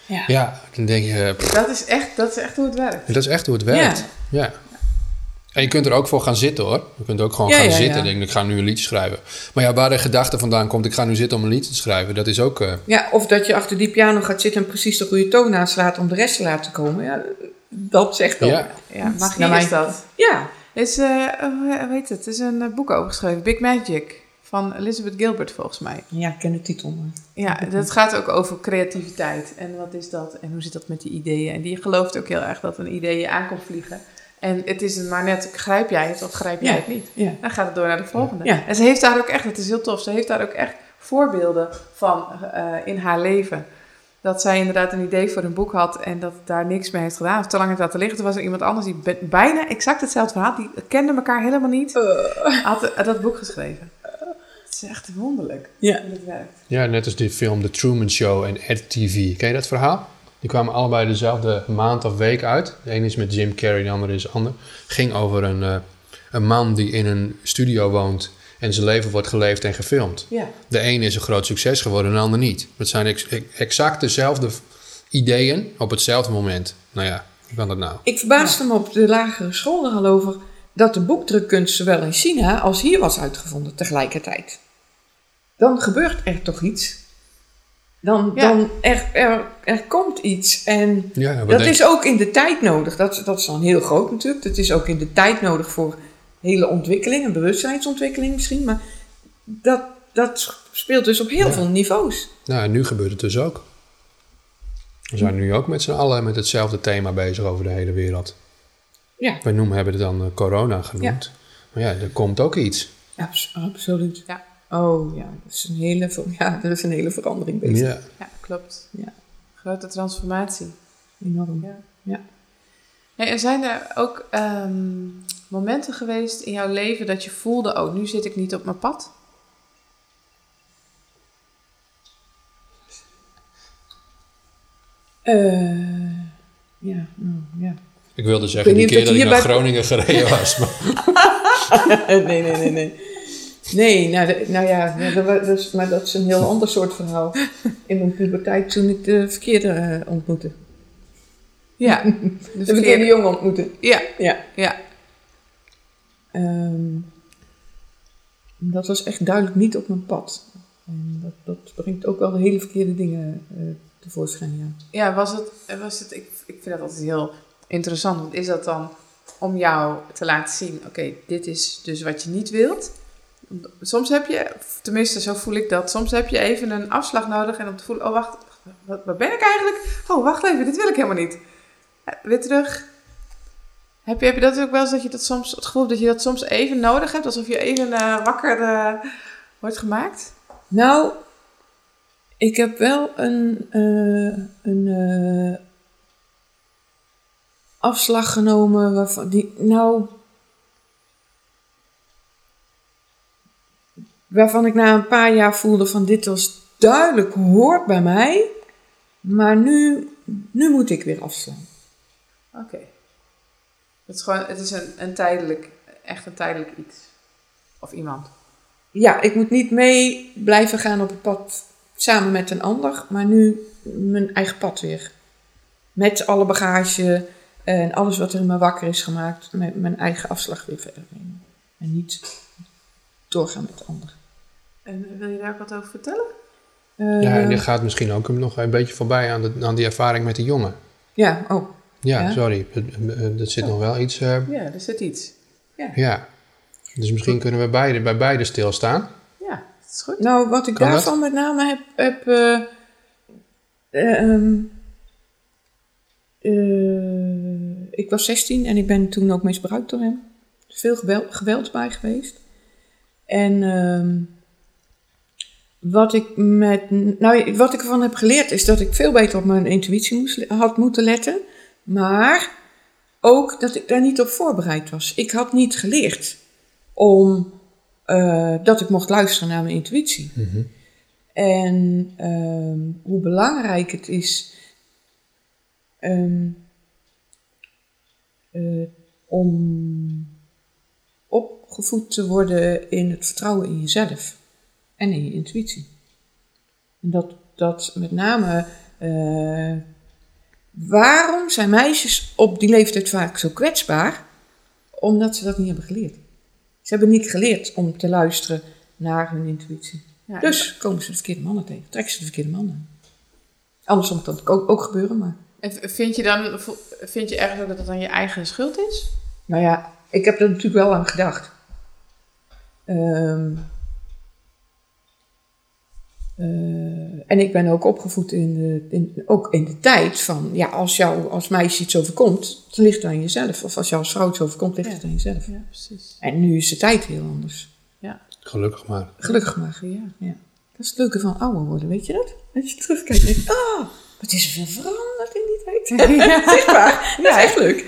ja. Ja, dan denk je, pff, Dat is echt, dat is echt hoe het werkt. dat is echt hoe het werkt. Ja. En je kunt er ook voor gaan zitten hoor. Je kunt ook gewoon Ja, gaan ja, zitten ja. en denken, ik ga nu een liedje schrijven. Maar ja, waar de gedachte vandaan komt, ik ga nu zitten om een liedje te schrijven, dat is ook... eh, Ja, of dat je achter die piano gaat zitten en precies de goede toon aanslaat om de rest te laten komen. Ja, dat zegt ook. ja, Ja, magie is dat. Ja, is, eh, hoe heet het? Er is een eh, boek over geschreven, Big Magic, van Elizabeth Gilbert volgens mij. ja ik ken de titel. maar- Ja, dat gaat ook over creativiteit. En wat is dat? En hoe zit dat met die ideeën? En die gelooft ook heel erg dat een idee je aankomt vliegen. En het is maar net, grijp jij het of grijp jij Ja. het niet? Ja. Dan gaat het door naar de volgende. Ja. En ze heeft daar ook echt, het is heel tof, ze heeft daar ook echt voorbeelden van eh, in haar leven. Dat zij inderdaad een idee voor een boek had en dat daar niks mee heeft gedaan. Of te lang heeft laten liggen. Toen was er iemand anders die bijna exact hetzelfde verhaal, die kende elkaar helemaal niet, had eh, dat boek geschreven. Het is echt wonderlijk Ja. hoe het werkt. ja, net als die film The Truman Show en Ed TV. Ken je dat verhaal? Die kwamen allebei dezelfde maand of week uit. De ene is met Jim Carrey, de andere is ander. Ging over een, eh, een man die in een studio woont en zijn leven wordt geleefd en gefilmd. Ja. De ene is een groot succes geworden en de ander niet. Het zijn ex- exact dezelfde ideeën op hetzelfde moment. Nou ja, hoe kan dat nou? Ik verbaasde me op de lagere school er al over dat de boekdrukkunst zowel in China als hier was uitgevonden tegelijkertijd. Dan gebeurt er toch iets? Dan, Ja. dan er, er, er komt iets. En Ja, wat dat is ook in de tijd nodig. Dat, dat is dan heel groot natuurlijk. Dat is ook in de tijd nodig voor hele ontwikkeling, een bewustzijnsontwikkeling misschien. Maar dat, dat speelt dus op heel Ja. veel niveaus. Nou, en nu gebeurt het dus ook. We zijn nu ook met z'n allen met hetzelfde thema bezig over de hele wereld. Ja, Wij noemen, hebben het dan eh, corona genoemd. Maar ja, er komt ook iets. abs- absoluut. Ja. Oh ja, dat is een hele, *laughs* ja, er is een hele verandering bezig. Ja. Ja, klopt. Ja. Grote transformatie. Enorm. Ja. Ja. En zijn er ook ehm, momenten geweest in jouw leven dat je voelde, oh, nu zit ik niet op mijn pad? Eh, ja, nou, ja. Ik wilde zeggen, Ik die weet keer dat ik je naar Groningen gereden was. Maar, *laughs* nee, nee, nee, nee. Nee, nou, nou ja, dat, maar dat is een heel ander soort verhaal. *laughs* In mijn puberteit toen ik de verkeerde eh, ontmoette. Ja, *laughs* de De verkeerde verkeerde. jongen ontmoette. Ja, Ja. ja. Ehm, dat was echt duidelijk niet op mijn pad. En dat, dat brengt ook wel hele verkeerde dingen eh, tevoorschijn, ja. Ja, was het, was het ik, ik vind dat altijd heel interessant. Want is dat dan om jou te laten zien, oké, dit is dus wat je niet wilt? Soms heb je, tenminste zo voel ik dat, soms heb je even een afslag nodig en om te voelen, oh wacht, wat, ben ik eigenlijk? Oh, wacht even, dit wil ik helemaal niet. Weer terug. Heb je, heb je dat ook wel eens dat je dat soms, het gevoel dat je dat soms even nodig hebt, alsof je even eh, wakker eh, wordt gemaakt? Nou, ik heb wel een, eh, een afslag genomen waarvan die, nou, waarvan ik na een paar jaar voelde van dit was duidelijk hoort bij mij, maar nu, nu moet ik weer afslaan. Oké. Het is gewoon, het is een, een tijdelijk, echt een tijdelijk iets. Of iemand. Ja, ik moet niet mee blijven gaan op het pad samen met een ander, maar nu mijn eigen pad weer. Met alle bagage en alles wat er in me wakker is gemaakt, met mijn eigen afslag weer verder nemen. En niet doorgaan met de ander. En wil je daar ook wat over vertellen? Eh, ja, en dit gaat misschien ook nog een beetje voorbij aan, de, aan die ervaring met de jongen. ja, oh. Ja, Ja? sorry. Er zit nog wel iets... eh, Ja, er zit iets. ja. Dus misschien kunnen we beide, bij beide stilstaan. Ja, dat is goed. Nou, wat ik Kan dat? daarvan met name heb. heb eh, eh, ehm, eh, ik was 16 en ik ben toen ook misbruikt door hem. Er is veel geweld, geweld bij geweest. En ehm, wat ik met. Nou, wat ik ervan heb geleerd is dat ik veel beter op mijn intuïtie moest, had moeten letten. Maar ook dat ik daar niet op voorbereid was. Ik had niet geleerd om eh, dat ik mocht luisteren naar mijn intuïtie. Mhm. En ehm, hoe belangrijk het is ehm, eh, om opgevoed te worden in het vertrouwen in jezelf en in je intuïtie. En dat, dat met name, eh, waarom zijn meisjes op die leeftijd vaak zo kwetsbaar? Omdat ze dat niet hebben geleerd. Ze hebben niet geleerd om te luisteren naar hun intuïtie. Ja, Dus komen ze de verkeerde mannen tegen. Trekken ze de verkeerde mannen. Andersom kan het ook, ook gebeuren, maar... En vind je dan, vind je ergens ook dat het dan je eigen schuld is? Nou ja, ik heb er natuurlijk wel aan gedacht. Ehm, eh, en ik ben ook opgevoed in de, in, ook in de tijd van... Ja, als jou als meisje iets overkomt, dan ligt het aan jezelf. Of als jou als vrouw iets overkomt, ligt Ja. het aan jezelf. Ja, precies. En nu is de tijd heel anders. Gelukkig maar. Gelukkig maar. Ja. Dat is het leuke van ouder worden, weet je dat? Dat je terugkijkt en denkt, oh, wat is er veel veranderd in die tijd. *laughs* Echt waar, dat is echt leuk.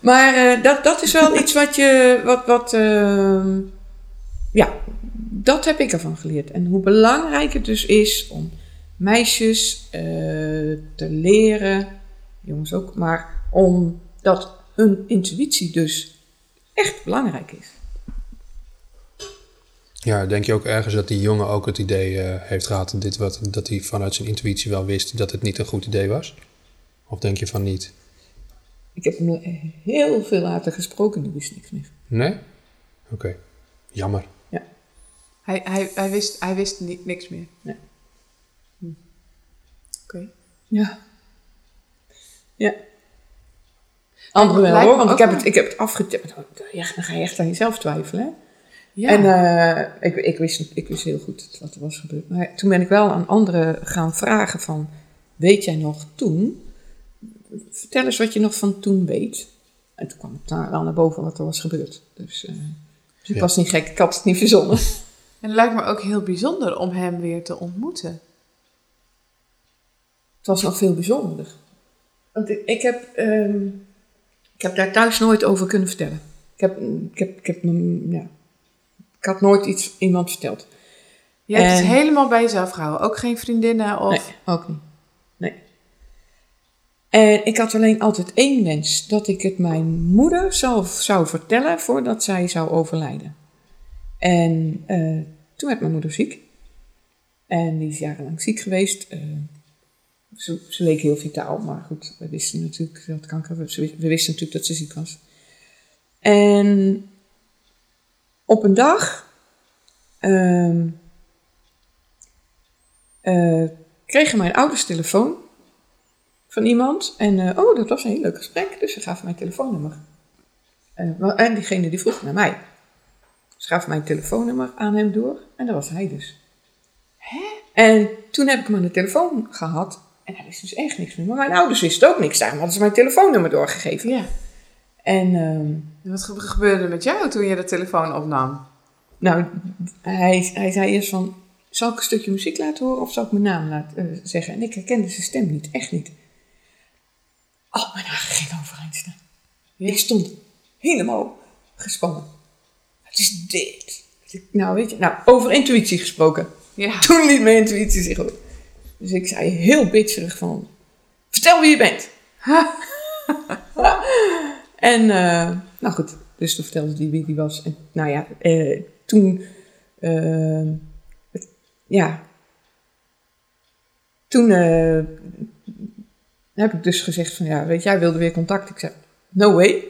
Maar eh, dat, dat is wel iets wat je, wat, wat ehm, ja, dat heb ik ervan geleerd. En hoe belangrijk het dus is om meisjes eh, te leren, jongens ook, maar om dat hun intuïtie dus echt belangrijk is. Ja, denk je ook ergens dat die jongen ook het idee eh, heeft gehad... Dit wat, dat hij vanuit zijn intuïtie wel wist dat het niet een goed idee was? Of denk je van niet? Ik heb hem heel veel later gesproken, die wist niks meer. Nee? Oké. Jammer. Hij, hij, hij, wist, hij wist ni- niks meer. Oké. Ja. Ja. Anderen wel hoor, want ik heb, het, ik heb het afgetipt. Ja, dan ga je echt aan jezelf twijfelen. Hè? Ja. En eh, ik, ik, wist, ik wist heel goed wat er was gebeurd. Maar toen ben ik wel aan anderen gaan vragen van... Weet jij nog toen? Vertel eens wat je nog van toen weet. En toen kwam het daar wel naar boven wat er was gebeurd. Dus, eh, dus ik Ja. was niet gek, ik had het niet verzonnen. En het lijkt me ook heel bijzonder om hem weer te ontmoeten. Het was nog veel bijzonderder. Want ik, ik, heb, ehm, ik heb daar thuis nooit over kunnen vertellen. Ik heb, ik heb, ik heb ja, ik had nooit iets iemand verteld. Je hebt het helemaal bij jezelf gehouden. Ook geen vriendinnen of... Nee, ook niet. Nee. En ik had alleen altijd één wens: dat ik het mijn moeder zou, zou vertellen voordat zij zou overlijden. En eh, toen werd mijn moeder ziek. En die is jarenlang ziek geweest. Eh, ze, ze leek heel vitaal, maar goed, we wisten natuurlijk dat kanker. We, we wisten natuurlijk dat ze ziek was. En op een dag. eh, kregen mijn ouders telefoon van iemand. En oh, dat was een heel leuk gesprek. Dus ze gaven mijn telefoonnummer. En diegene die vroeg naar mij. Gaf mijn telefoonnummer aan hem door. En dat was hij dus. En toen heb ik hem aan de telefoon gehad. En hij wist dus echt niks meer. Maar mijn ouders wisten ook niks. Daarom hadden ze mijn telefoonnummer doorgegeven. Ja. En ehm, Wat ge- gebeurde er met jou toen je de telefoon opnam? nou, hij, hij zei eerst van... Zal ik een stukje muziek laten horen of zal ik mijn naam laten eh, zeggen? En ik herkende zijn stem niet, echt niet. Oh, mijn haar ging overeind staan. Ja. Ik stond helemaal gespannen. Wat is dit? Nou, weet je, nou, over intuïtie gesproken. Ja. *laughs* Toen liet mijn intuïtie zich op. Dus ik zei heel bitserig van... Vertel wie je bent. *laughs* en, eh, nou goed. Dus toen vertelde hij wie die was. En nou ja, eh, toen... het- ja. Toen eh, heb ik dus gezegd van... Ja, weet jij wilde weer contact. Ik zei, no way.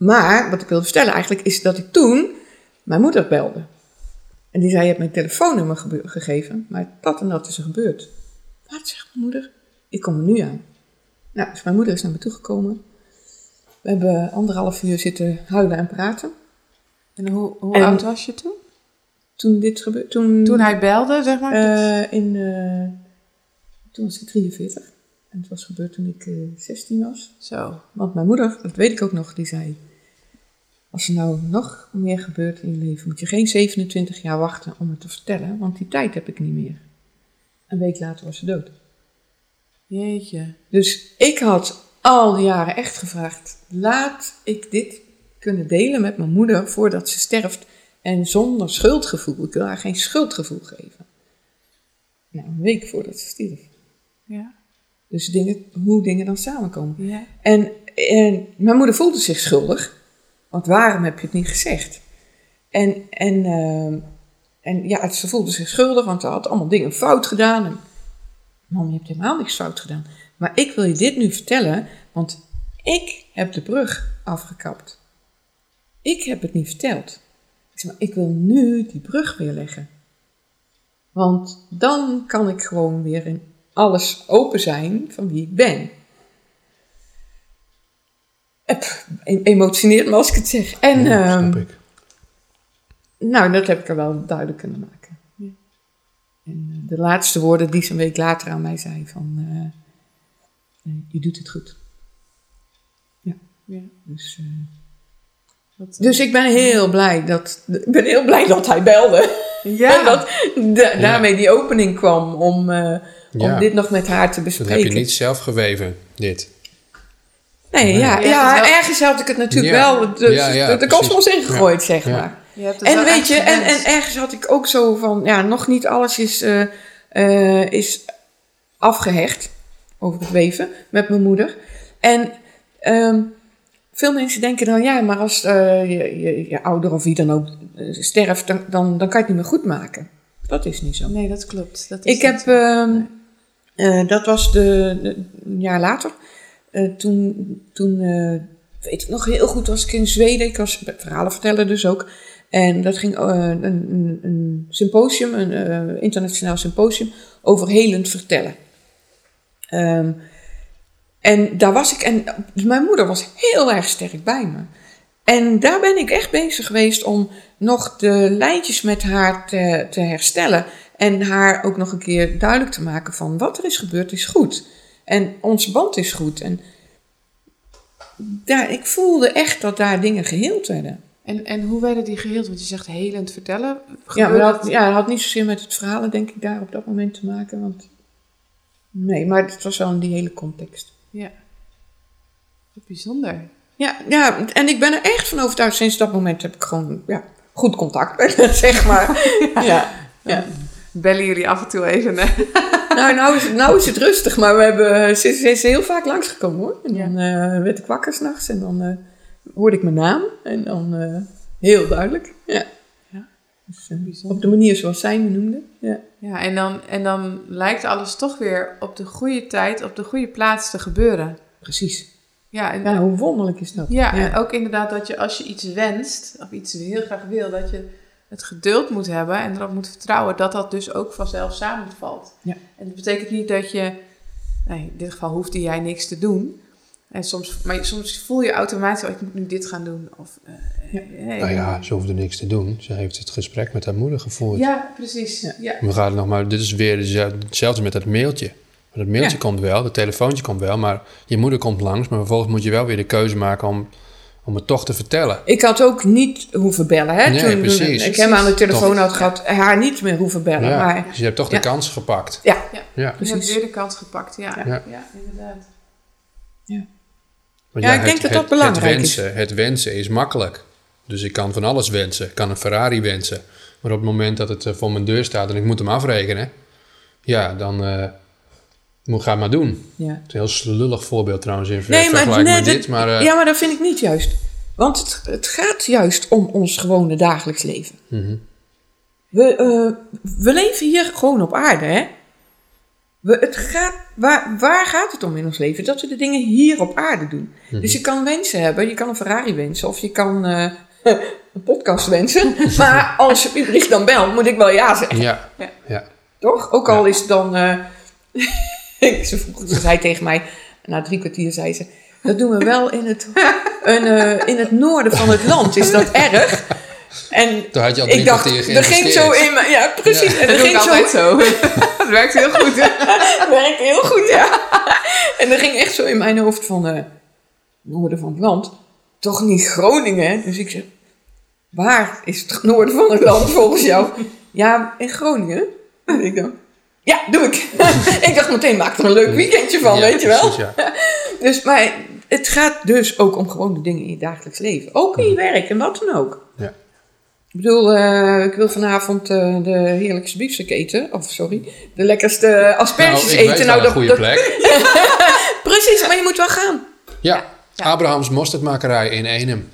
Maar wat ik wilde vertellen eigenlijk is dat ik toen mijn moeder belde. En die zei, je hebt mijn telefoonnummer gegeven, maar dat en dat is er gebeurd. Wat, zegt mijn moeder? Ik kom er nu aan. Nou, dus mijn moeder is naar me toegekomen. We hebben anderhalf uur zitten huilen en praten. En hoe, hoe En- oud was je toen? Toen dit gebeurde, toen... Toen hij belde, zeg maar? eh, in, eh, toen was ik 43. En het was gebeurd toen ik eh 16 was. Zo. Want mijn moeder, dat weet ik ook nog, die zei... Als er nou nog meer gebeurt in je leven, moet je geen 27 jaar wachten om het te vertellen, want die tijd heb ik niet meer. Een week later was ze dood. Jeetje. Dus ik had al die jaren echt gevraagd: laat ik dit kunnen delen met mijn moeder voordat ze sterft en zonder schuldgevoel. Ik wil haar geen schuldgevoel geven. Nou, een week voordat ze stierf. Ja. Dus dingen, hoe dingen dan samenkomen. Ja. En, en mijn moeder voelde zich schuldig. Want waarom heb je het niet gezegd? En, en, ehm, en ja, ze voelde zich schuldig, want ze had allemaal dingen fout gedaan. En, Mam, je hebt helemaal niks fout gedaan. Maar ik wil je dit nu vertellen, want ik heb de brug afgekapt. Ik heb het niet verteld. Ik zeg maar, ik wil nu die brug weer leggen. Want dan kan ik gewoon weer in alles open zijn van wie ik ben. E- Emotioneert me als ik het zeg. En Ja, ehm, snap ik. nou, dat heb ik er wel duidelijk kunnen maken. Ja. En eh, de laatste woorden die ze een week later aan mij zei van... eh, eh, je doet het goed. ja. Dus, eh, Wat, dus ik ben heel blij dat, ik ben heel blij dat hij belde. ja. *laughs* En dat da- daarmee die opening kwam om, eh, om Ja. dit nog met haar te Dat heb bespreken. je niet zelf geweven, dit. Nee, Nee. ja, ja, ergens had ik het natuurlijk Ja. wel de, Ja, ja, de, de ingegooid, zeg Ja. maar. Je hebt het En weet je, en, en ergens had ik ook zo van, ja, nog niet alles is, eh, eh, is afgehecht over het weven met mijn moeder. En ehm, veel mensen denken dan, ja, maar als eh, je, je, je ouder of wie dan ook sterft, dan, dan, dan kan je het niet meer goed maken. Dat is niet zo. Nee, dat klopt. Dat is Ik heb, ehm, eh, dat was de, de- een jaar later. Eh, toen, toen eh, weet ik nog heel goed, was ik in Zweden. Ik was verhalen vertellen dus ook. En dat ging eh, een, een, symposium, een internationaal symposium, over helend vertellen. Ehm, en daar was ik, en mijn moeder was heel erg sterk bij me. En daar ben ik echt bezig geweest om nog de lijntjes met haar te herstellen. En haar ook nog een keer duidelijk te maken van wat er is gebeurd is goed. En onze band is goed. En daar, ik voelde echt dat daar dingen geheeld werden. En, en hoe werden die geheeld? Want je zegt helend vertellen. Ja, maar dat, ja, dat had niet zozeer met het verhalen, denk ik, daar op dat moment te maken. Want nee, maar het was wel in die hele context. ja. Wat bijzonder. Ja, ja, en ik ben er echt van overtuigd. Sinds dat moment heb ik gewoon ja, goed contact met *laughs* zeg maar. *laughs* ja. ja. Bellen jullie af en toe even? hè? Nou, nou is, het, nou is het rustig, maar we hebben, ze, ze is heel vaak langsgekomen hoor. En Ja. dan eh, werd ik wakker s'nachts en dan eh, hoorde ik mijn naam. En dan eh, heel duidelijk. Ja. Ja. Dus, eh, op de manier zoals zij me noemde. Ja. Ja, en dan, en dan lijkt alles toch weer op de goede tijd, op de goede plaats te gebeuren. Precies. Ja, en, Ja, hoe wonderlijk is dat? ja, en ook inderdaad dat je als je iets wenst, of iets heel graag wil, dat je het geduld moet hebben en erop moet vertrouwen dat dat dus ook vanzelf samenvalt. Ja. En dat betekent niet dat je, nee, in dit geval hoefde jij niks te doen. En soms, maar soms voel je automatisch, oh, ik moet nu dit gaan doen. Of, eh, Ja. Nou ja, ze hoefde niks te doen. Ze heeft het gesprek met haar moeder gevoerd. ja, precies. Ja. Ja. We gaan het nog maar, dit is weer hetzelfde met dat mailtje. Maar dat mailtje Ja. komt wel, dat telefoontje komt wel, maar je moeder komt langs. Maar vervolgens moet je wel weer de keuze maken om, om het toch te vertellen. Ik had ook niet hoeven bellen. Hè, Nee, toen, toen precies. ik hem aan de telefoon Toch. had gehad, haar niet meer hoeven bellen. Ja, Maar dus je hebt toch Ja. de kans gepakt. ja, Ja. Je hebt weer de kans gepakt, ja. Ja, Ja. inderdaad. Want Ja, ik denk dat dat belangrijk het is. wensen, Het wensen is makkelijk. Dus ik kan van alles wensen. Ik kan een Ferrari wensen. Maar op het moment dat het eh, voor mijn deur staat en ik moet hem afrekenen, ja, dan eh moet het maar doen. ja. Het is een heel lullig voorbeeld trouwens in Nee, vergelijking nee, met dit. Maar eh, ja, maar dat vind ik niet juist. Want het, het gaat juist om ons gewone dagelijks leven. mhm. We, eh, we leven hier gewoon op aarde, hè? We, het gaat, waar, waar gaat het om in ons leven? Dat we de dingen hier op aarde doen. Mhm. Dus je kan wensen hebben, je kan een Ferrari wensen of je kan eh, *laughs* een podcast wensen. *laughs* maar als je Ulrich dan belt, moet ik wel ja zeggen. ja, Ja. ja. Toch? Ook al is het dan. *laughs* *laughs* ze, vroeg- ze zei tegen mij, na drie kwartier zei ze. Dat doen we wel in het, een, eh, in het noorden van het land. Is dat *laughs* erg? En Toen had je al drie ik dacht, er ging zo in me. Ja, precies. En Dat doe ik ging zo, altijd zo. *laughs* Het werkt heel goed. hè? het werkt heel goed, ja. En er ging echt zo in mijn hoofd van. eh, noorden van het land. Toch niet Groningen? Dus ik zeg. Waar is het noorden van het land volgens jou? Ja, in Groningen. En ik dacht, ja, doe ik. *laughs* ik dacht meteen, maak er een leuk weekendje van, Ja, weet je wel. precies, ja. *laughs* Dus, maar het gaat dus ook om gewoon de dingen in je dagelijks leven. Ook in je werk en wat dan ook. Ja. Ik bedoel, eh, ik wil vanavond eh, de heerlijkste biefstuk eten. Of sorry, de lekkerste asperges Nou, eten. nou, een goede dat- plek. *laughs* Precies, maar je moet wel gaan. Ja, Abrahams mosterdmakerij in Eenum.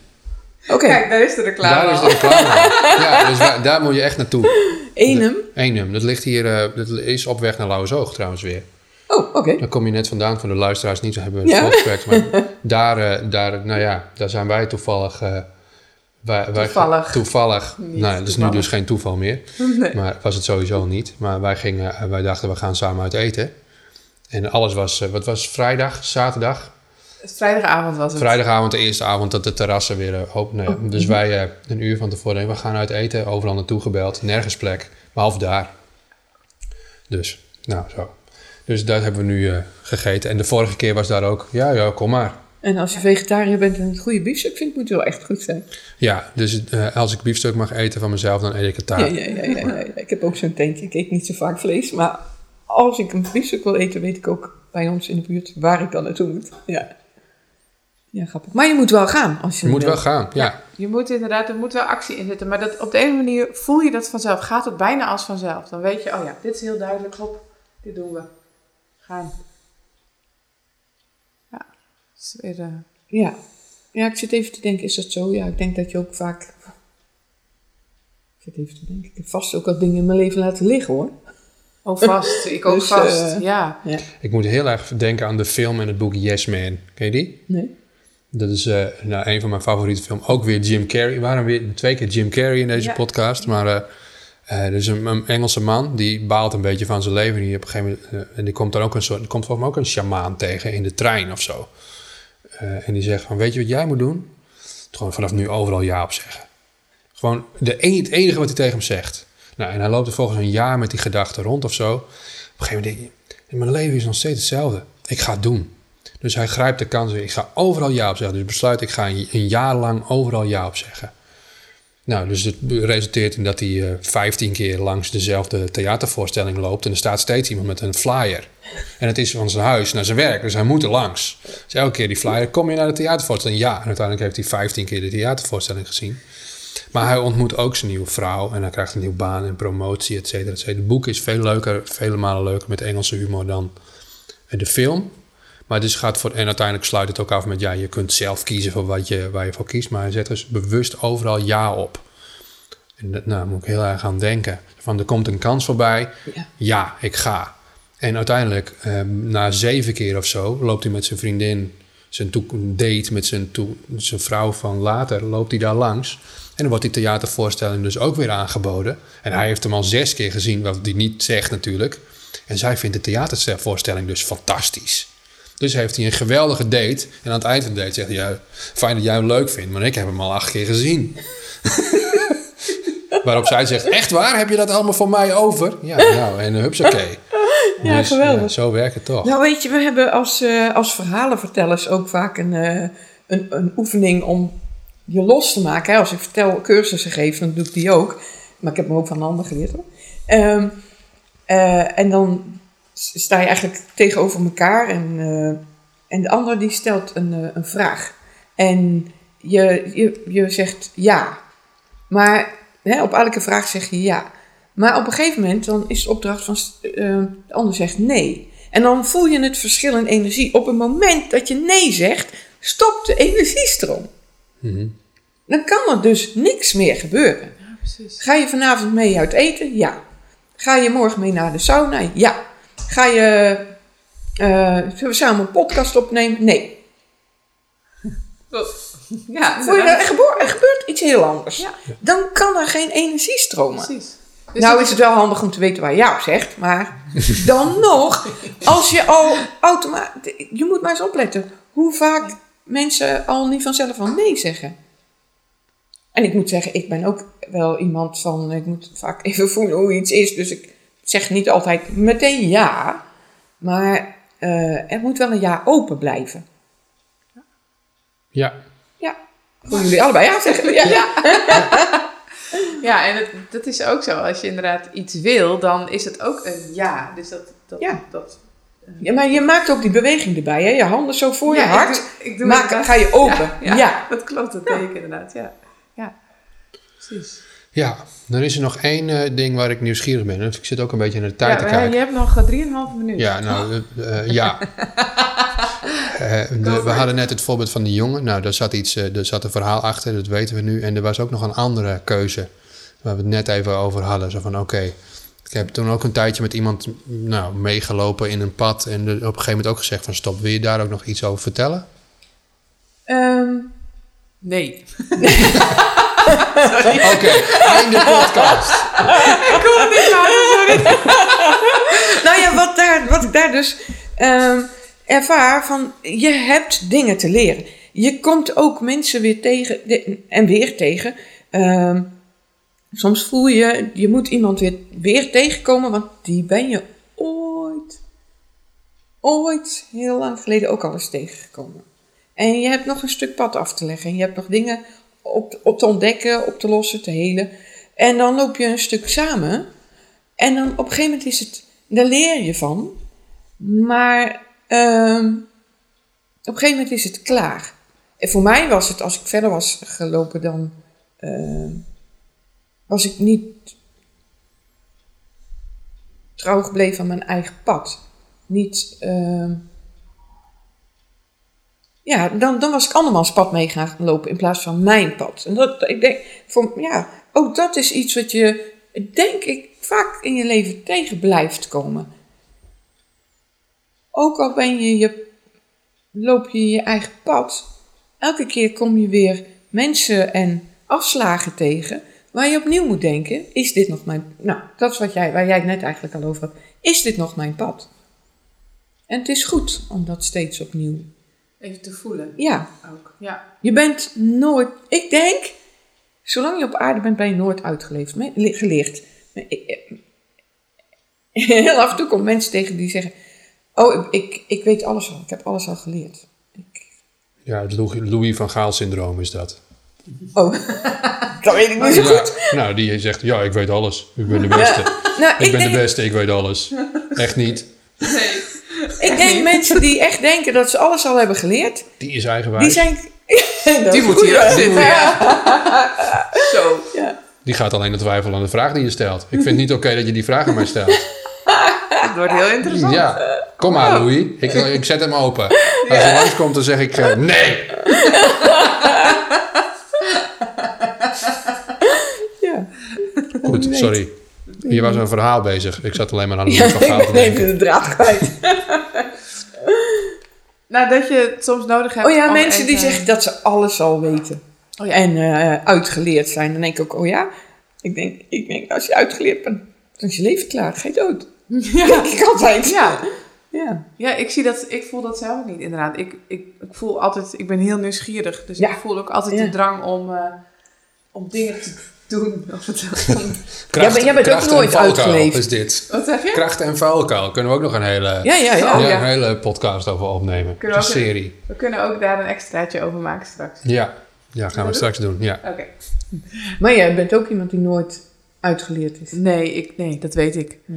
Oké, Kijk, daar is de reclame Daar is de reclame. *laughs* ja, dus waar- daar moet je echt naartoe. Eenum. Eenum, dat ligt hier, eh, dat is op weg naar Lauwersoog trouwens weer. Oh, oké. Daar kom je net vandaan van de luisteraars niet, zo hebben we Ja. het voorgesprek. Maar *laughs* daar, eh, daar, nou ja, daar zijn wij toevallig... eh, wij, wij- Toevallig. toevallig. Niet nou, dat is nu dus geen toeval meer. Nee. Maar was het sowieso niet. Maar wij, gingen, wij dachten, we gaan samen uit eten. En alles was, wat was vrijdag, zaterdag? Vrijdagavond was het. Vrijdagavond, de eerste avond dat de terrassen weer eh, open. Oh, dus wij eh, een uur van tevoren, we gaan uit eten, overal naartoe gebeld, nergens plek, behalve daar. Dus, nou zo. Dus daar hebben we nu eh, gegeten. En de vorige keer was daar ook, ja, ja, kom maar. En als je vegetariër bent en het goede biefstuk vindt, moet het wel echt goed zijn. Ja, dus als ik biefstuk mag eten van mezelf, dan eet ik het daar. Ja, ja, ja, ja, ja, ja. Ik heb ook zo'n tentje. Ik eet niet zo vaak vlees. Maar als ik een biefstuk wil eten, weet ik ook bij ons in de buurt waar ik dan naartoe moet. Ja, ja grappig. Maar je moet wel gaan. Als je Je moet wil. wel gaan, ja. Je moet inderdaad, er moet wel actie in zitten. Maar dat, op de andere manier voel je dat vanzelf. Gaat het bijna als vanzelf. Dan weet je, oh ja, dit is heel duidelijk. Hop, dit doen we. Gaan. Ja, is weer... eh, Ja. ja, ik zit even te denken, is dat zo? Ja, ik denk dat je ook vaak... Ik zit even te denken. Ik heb vast ook wat dingen in mijn leven laten liggen, hoor. Oh, vast. *laughs* Ik ook Dus, vast. eh, ja. Ja. Ik moet heel erg denken aan de film en het boek Yes Man. Ken je die? Nee? Dat is eh, nou, een van mijn favoriete films. Ook weer Jim Carrey. Waarom weer twee keer Jim Carrey in deze Ja. podcast? Maar eh, Eh, dus een, een Engelse man die baalt een beetje van zijn leven. Die op een gegeven moment, en die komt dan ook een soort, er komt volgens mij ook een sjamaan tegen in de trein of zo. En die zegt van, weet je wat jij moet doen? Gewoon vanaf nu overal ja op zeggen. Gewoon de, e- het enige wat hij tegen hem zegt. Nou, en hij loopt er volgens een jaar met die gedachte rond of zo. Op een gegeven moment denk je, mijn leven is nog steeds hetzelfde. Ik ga het doen. Dus hij grijpt de kans. Ik ga overal ja op zeggen. Dus besluit, ik ga een, jaar lang overal ja op zeggen. Nou, dus het resulteert in dat hij eh 15 keer langs dezelfde theatervoorstelling loopt. En er staat steeds iemand met een flyer. En het is van zijn huis naar zijn werk, dus hij moet er langs. Dus elke keer die flyer, kom je naar de theatervoorstelling? Ja, en uiteindelijk heeft hij 15 keer de theatervoorstelling gezien. Maar hij ontmoet ook zijn nieuwe vrouw en hij krijgt een nieuwe baan en promotie, et cetera, et cetera. Het boek is veel leuker, vele malen leuker met Engelse humor dan de film. Maar dus gaat voor, en uiteindelijk sluit het ook af met ja, je kunt zelf kiezen voor wat je, waar je voor kiest. Maar hij zet dus bewust overal ja op. En dat, nou, moet ik heel erg aan denken. Van er komt een kans voorbij, Ja. ja, ik ga. En uiteindelijk, eh, na zeven keer of zo, loopt hij met zijn vriendin, zijn date met zijn, zijn vrouw van later, loopt hij daar langs. En dan wordt die theatervoorstelling dus ook weer aangeboden. En hij heeft hem al zes keer gezien, wat hij niet zegt natuurlijk. En zij vindt de theatervoorstelling dus fantastisch. Dus heeft hij een geweldige date. En aan het eind van de date zegt hij, ja, fijn dat jij hem leuk vindt, maar ik heb hem al acht keer gezien. *laughs* Waarop zij zegt, echt waar? Heb je dat allemaal voor mij over? Ja, nou, en hupsakee. *laughs* Ja, Dus, geweldig. ja, zo werkt het toch. Nou weet je, we hebben als, eh, als verhalenvertellers ook vaak een, eh, een, een oefening om je los te maken. Hè? Als ik vertel cursussen geef, dan doe ik die ook. Maar ik heb hem ook van een ander geleerd. Ehm, eh, en dan sta je eigenlijk tegenover elkaar en, eh, en de ander die stelt een, eh, een vraag. En je, je, je zegt ja. Maar hè, op elke vraag zeg je ja. Maar op een gegeven moment dan is de opdracht van eh, de ander zegt nee. En dan voel je het verschil in energie. Op het moment dat je nee zegt, stopt de energiestroom. Mhm. Dan kan er dus niks meer gebeuren. Ja. Ga je vanavond mee uit eten? Ja. Ga je morgen mee naar de sauna? Ja. Ga je zullen we samen een podcast opnemen? Nee. Ja, Voel je, er, gebeurt, er gebeurt iets heel anders. Ja. Dan kan er geen energie stromen. precies. Dus nou is het wel handig om te weten waar ja op zegt, maar *laughs* dan nog, als je al automatisch, je moet maar eens opletten hoe vaak mensen al niet vanzelf van nee zeggen. En ik moet zeggen, ik ben ook wel iemand van, ik moet vaak even voelen hoe iets is, dus ik zeg niet altijd meteen ja, maar eh, er moet wel een ja open blijven. Ja, Ja, voor jullie allebei ja zeggen. Ja, ja. *laughs* Ja, en het, dat is ook zo. Als je inderdaad iets wil, dan is het ook een ja. Dus dat... dat, Ja. dat Ja, maar je maakt ook die beweging erbij, hè? Je handen zo voor je Ja, ik hart. doe- ik doe maak, ga je open. Ja, Ja. ja, dat klopt. Dat deed ik inderdaad. Ja, ja. precies. Ja. Dan is er nog één eh, ding waar ik nieuwsgierig ben. Ik zit ook een beetje naar de tijd Ja, te maar kijken. je hebt nog eh, 3,5 minuten. Ja, nou, eh, eh, ja. *laughs* Eh, de- we hadden net het voorbeeld van die jongen. Nou, daar zat, iets, eh, er zat een verhaal achter, dat weten we nu. En er was ook nog een andere keuze, waar we het net even over hadden. Zo van, oké, ik heb toen ook een tijdje met iemand nou, meegelopen in een pad. En op een gegeven moment ook gezegd van, stop, wil je daar ook nog iets over vertellen? Ehm, Nee. *laughs* Oké, einde podcast. Ik kon het niet houden, sorry. nou ja, wat, daar, wat ik daar dus ehm, ervaar van, je hebt dingen te leren. Je komt ook mensen weer tegen en weer tegen. Ehm, soms voel je, je moet iemand weer, weer tegenkomen, want die ben je ooit, ooit heel lang geleden ook al eens tegengekomen. En je hebt nog een stuk pad af te leggen. En je hebt nog dingen op, te ontdekken, op te lossen, te helen. En dan loop je een stuk samen. En dan op een gegeven moment is het, daar leer je van. Maar ehm, op een gegeven moment is het klaar. En voor mij was het, als ik verder was gelopen, dan ehm, was ik niet trouw gebleven aan mijn eigen pad. Niet, ehm, ja, dan, dan was ik andermans pad mee gaan lopen in plaats van mijn pad. En dat, ik denk, voor, ja, ook dat is iets wat je, denk ik, vaak in je leven tegen blijft komen. Ook al ben je je, loop je je eigen pad, elke keer kom je weer mensen en afslagen tegen, waar je opnieuw moet denken, is dit nog mijn... Nou, dat is wat jij, waar jij het net eigenlijk al over had. Is dit nog mijn pad? En het is goed om dat steeds opnieuw... Even te voelen Ja, ook. Ja. je bent nooit... Ik denk, zolang je op aarde bent, ben je nooit uitgeleefd, geleerd. Eh, *laughs* Heel af en toe komen mensen tegen die zeggen... Oh, ik, ik, ik weet alles al. Ik heb alles al geleerd. Ik, Ja, het Louis- Louis van Gaal syndroom is dat. oh, *laughs* dat weet ik niet zo Ja, goed. nou, die zegt, ja, ik weet alles. Ik ben de beste. Nou, Ik ik ben denk, de beste, ik weet alles. Echt niet. Nee. Ik denk mensen die echt denken dat ze alles al hebben geleerd... Die is eigenwijs. Die zijn... *laughs* Die moet hier ook zitten. Ja. *laughs* Zo. Ja. Die gaat alleen in twijfel aan de vraag die je stelt. Ik vind het niet oké dat je die vraag aan mij stelt. *laughs* Het wordt heel interessant. Ja, kom maar Louis. Ik, ik zet hem open. Als hij langskomt, dan zeg ik eh, nee. Ja. Goed, sorry. Je was een verhaal bezig. Ik zat alleen maar aan de Ja, van ik ben *laughs* even de draad kwijt. *laughs* Nou, dat je het soms nodig hebt Oh ja, om mensen die zeggen dat ze alles al weten. Oh ja. En eh, uitgeleerd zijn. Dan denk ik ook, oh ja. Ik denk, ik denk als je uitgeleerd bent, dan is je leven klaar. Ga je dood. *laughs* Ja. Denk ik altijd. Ja. Ja. Ja, ik zie dat, ik voel dat zelf ook niet, inderdaad. Ik, ik, ik voel altijd, ik ben heel nieuwsgierig. Dus Ja. ik voel ook altijd Ja. de drang om, eh, om dingen te doen. *laughs* Of het, Jij bent- *laughs* jij bent ook kracht nooit uitgeleefd. is dit. wat zeg je? Kracht en valkuil. Kunnen we ook nog een hele, Ja, ja, ja. Oh, ja, ja. Een hele podcast over opnemen. Kunnen we een ook- serie. We kunnen ook daar een extraatje over maken straks. Ja. ja, gaan we straks doen. Ja. Oké. Maar jij bent ook iemand die nooit uitgeleerd is. Nee, ik, nee, dat weet ik. Hm.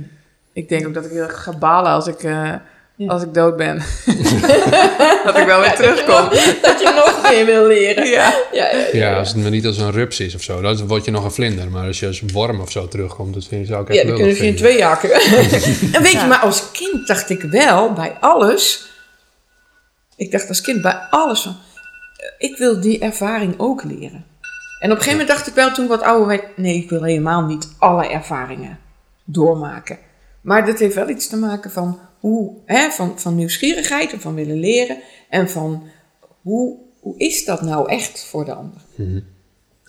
Ik denk ook dat ik heel erg ga balen als ik, eh, Ja. als ik dood ben. *laughs* dat ik wel weer terugkom. Dat je nog meer wil leren. Ja. Ja, ja, Ja, als het maar niet als een rups is of zo, dan word je nog een vlinder. Maar als je als een worm of zo terugkomt, dat vind je, ik echt Ja, dan kunnen ze in twee jaken. *laughs* en weet Ja. je, maar als kind dacht ik wel, bij alles... Ik dacht als kind bij alles van... eh, Ik wil die ervaring ook leren. En op een gegeven moment dacht ik wel, toen ik wat ouder werd... Nee, ik wil helemaal niet alle ervaringen doormaken. Maar dat heeft wel iets te maken van, hoe, hè, van, van nieuwsgierigheid en van willen leren. En van, hoe, hoe is dat nou echt voor de ander? Mhm.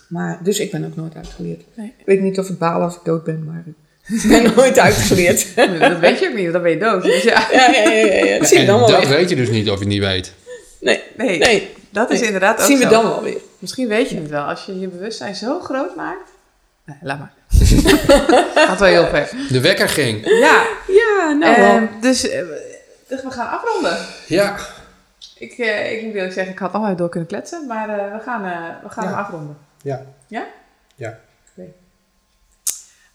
Maar, dus ik ben ook nooit uitgeleerd. Nee. Ik weet niet of ik baal als ik dood ben, maar ik ben *laughs* nooit uitgeleerd. *laughs* Dat weet je ook niet, want dan ben je dood. Dus ja. ja, ja, ja, ja. Dat zien we En dan wel dat weet je dus niet of je het niet weet. Nee, Nee, nee. dat is nee. inderdaad Dat ook zien we zo. dan wel weer. Misschien weet je het wel. Als je je bewustzijn zo groot maakt. Nee, laat maar. Gaat wel heel ver. De wekker ging. Ja, Ja, nou ehm, dus, eh, dus we gaan afronden. Ja. Ik, eh, ik moet eerlijk zeggen, ik had allemaal door kunnen kletsen, maar eh, we gaan, eh, we gaan Ja. hem afronden. Ja. Ja? Ja. Oké.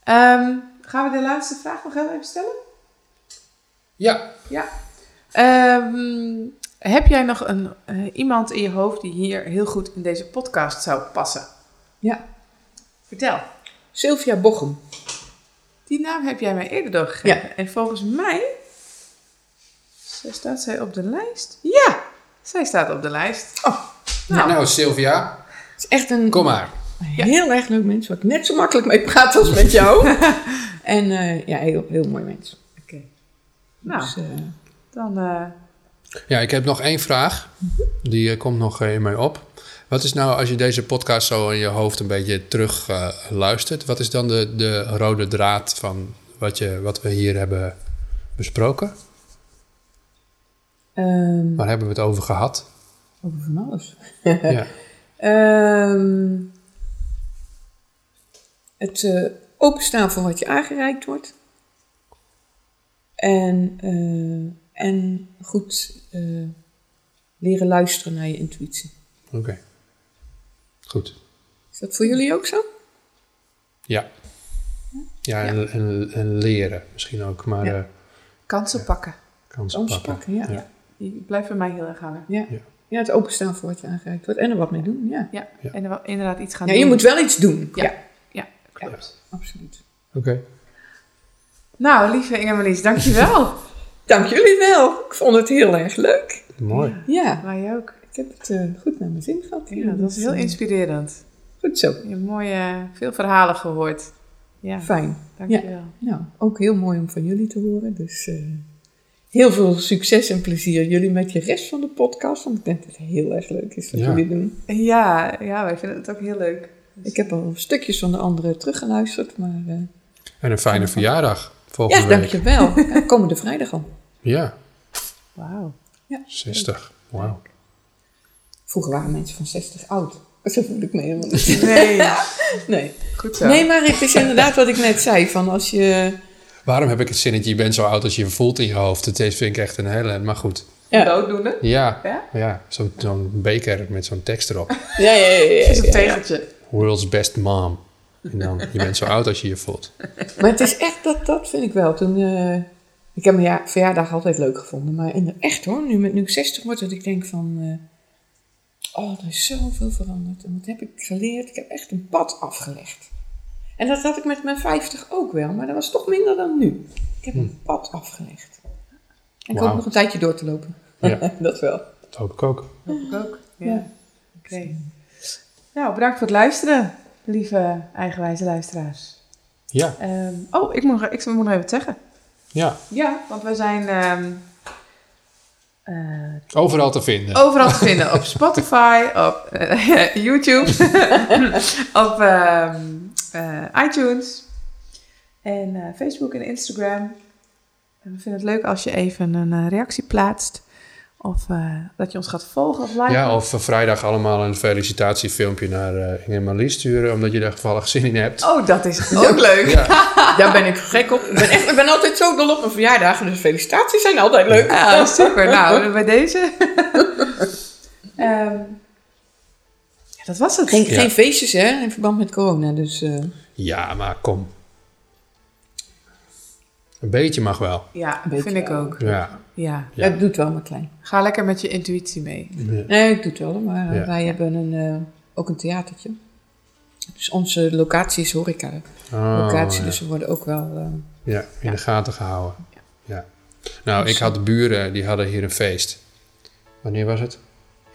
Ehm, gaan we de laatste vraag nog heel even stellen? Ja. Ja. Ehm, heb jij nog een, eh, iemand in je hoofd die hier heel goed in deze podcast zou passen? Ja. Vertel. Sylvia Bochum. Die naam heb jij mij eerder doorgegeven. En volgens mij staat zij op de lijst. Ja, zij staat op de lijst. Oh, Nou, Nou, Sylvia, Het is echt een kom maar. heel erg leuk mens, waar ik net zo makkelijk mee praat als met jou. *laughs* en eh, ja, heel, heel mooi mens. oké. Nou, Dus, eh, dan... eh, Ja, ik heb nog één vraag. Die eh, komt nog in mij op. Wat is nou, als je deze podcast zo in je hoofd een beetje terug eh, luistert, wat is dan de, de rode draad van wat, je, wat we hier hebben besproken? ehm, Waar hebben we het over gehad? over van alles. *laughs* ja. Ehm, het eh, openstaan voor wat je aangereikt wordt. En, eh, en goed leren luisteren naar je intuïtie. Oké. Goed. Is dat voor jullie ook zo? Ja. Ja, en, en, en leren misschien ook, maar Ja. eh, kansen pakken. kansen Kansen pakken. pakken, ja. Ja. Die blijft bij mij heel erg hangen. Ja. Ja. ja, het openstaan voor wat je aangereikt wordt en er wat mee doen. Ja, Ja, Ja. en er wel inderdaad iets gaan ja doen. je moet wel iets doen. Ja. Ja, Ja, klopt. absoluut. Oké. Nou, lieve Ingemelies, dankjewel. *laughs* Dank jullie wel. Ik vond het heel erg leuk. Mooi. Ja, Wij ook. Ik heb het eh, goed naar mijn zin gehad. Ja, dat was heel eh, inspirerend. Goed zo. Je hebt mooie, veel verhalen gehoord. Ja, Fijn. dankjewel. Nou, ook heel mooi om van jullie te horen. Dus eh, heel veel succes en plezier jullie met je rest van de podcast. Want ik denk dat het heel erg leuk is wat Ja. jullie doen. Ja, ja, wij vinden het ook heel leuk. Ik heb al stukjes van de andere teruggeluisterd, maar... eh, En een fijne verjaardag volgende ja, week. dankjewel. Ja, komende vrijdag al. Ja, Wauw. 60. Wauw. Vroeger waren mensen van 60 oud. *laughs* Zo voel ik me helemaal niet. Nee, Nee. goed zo. nee, maar het is inderdaad wat ik net zei. Van als je... Waarom heb ik het zinnetje, je bent zo oud als je je voelt in je hoofd? Dat is- vind ik echt een hele... Maar goed. Ja, Dooddoende. Ja, Ja? ja zo'n zo'n beker met zo'n tekst erop. *laughs* ja, ja. ja, ja, is een ja. tegeltje. World's best mom. En dan, je bent zo oud als je je voelt. *laughs* Maar het is echt, dat, dat vind ik wel. Toen, eh, ik heb mijn ja- verjaardag altijd leuk gevonden. Maar in de, echt hoor, nu, met- nu ik 60 word, dat ik denk van... eh, oh, er is zoveel veranderd. En wat heb ik geleerd? Ik heb echt een pad afgelegd. En dat had ik met mijn 50 ook wel. Maar dat was toch minder dan nu. Ik heb een pad afgelegd. En ik hoop nog een tijdje door te lopen. Ja. *laughs* dat wel. Dat hoop ik ook. Hoop ik ook. Ja. Ja. Oké. Nou, bedankt voor het luisteren, lieve eigenwijze luisteraars. Ja, Ehm, oh, ik moet, nog, ik moet nog even zeggen. ja. Ja, want wij zijn ehm, eh, Overal te vinden. overal te vinden. Op Spotify, op eh, *laughs* YouTube, *laughs* op ehm, eh, iTunes en Facebook en Instagram. En we vinden het leuk als je even een reactie plaatst. Of dat je ons gaat volgen of liken. Ja, of vrijdag allemaal een felicitatiefilmpje naar Inge sturen, omdat je daar toevallig zin in hebt. Oh, dat is *laughs* ook leuk. Ja. *laughs* Daar ben ik gek op. Ik ben, echt, ik ben altijd zo dol op mijn verjaardagen. Dus felicitaties zijn altijd leuk. Ja, *laughs* super. Nou, bij deze. *laughs* Ehm, ja, dat was het. Geen, Ja. geen feestjes hè, in verband met corona. Dus eh, Ja, maar kom. Een beetje mag wel. Ja, Een beetje vind ik wel. ook. Ja. Ja. Ja. het wel maar klein. Ga lekker met je intuïtie mee. Nee, ik doe het wel. Maar eh, Ja. wij hebben een, eh, ook een theatertje. Dus onze locatie is horeca. Oh, Locatie, ja. dus we worden ook wel... eh, Ja, in de gaten gehouden. Ja. Nou, ik had de buren, die hadden hier een feest. Wanneer was het?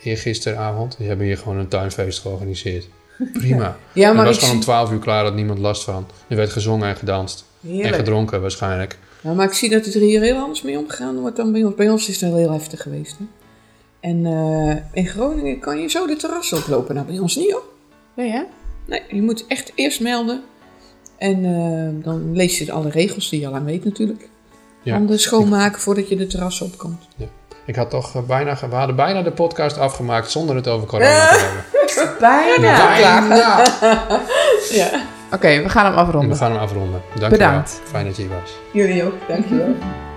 Eergisteravond. Die hebben hier gewoon een tuinfeest georganiseerd. *laughs* Prima. Ja, en maar was ik, gewoon om 12 uur klaar, had niemand last van. Er werd gezongen en gedanst. En gedronken waarschijnlijk. ja, maar ik zie dat het er hier heel anders mee omgegaan wordt dan bij ons. Bij ons is het heel heftig geweest. Hè? En eh, in Groningen kan je zo de terras oplopen. Nou, bij ons niet hoor. Ja, ja? Nee, je moet echt eerst melden. En eh, dan lees je alle regels die je al aan weet natuurlijk. Ja. Handen schoonmaken voordat je de terras opkomt. Ik had toch eh, bijna, we hadden bijna de podcast afgemaakt zonder het over corona te *laughs* hebben. Bijna. Bijna! *laughs* Ja. Oké, we gaan hem En afronden. we gaan hem afronden. Dank Bedankt. je wel. Fijn dat je hier was. Jullie ook, dankjewel. *laughs*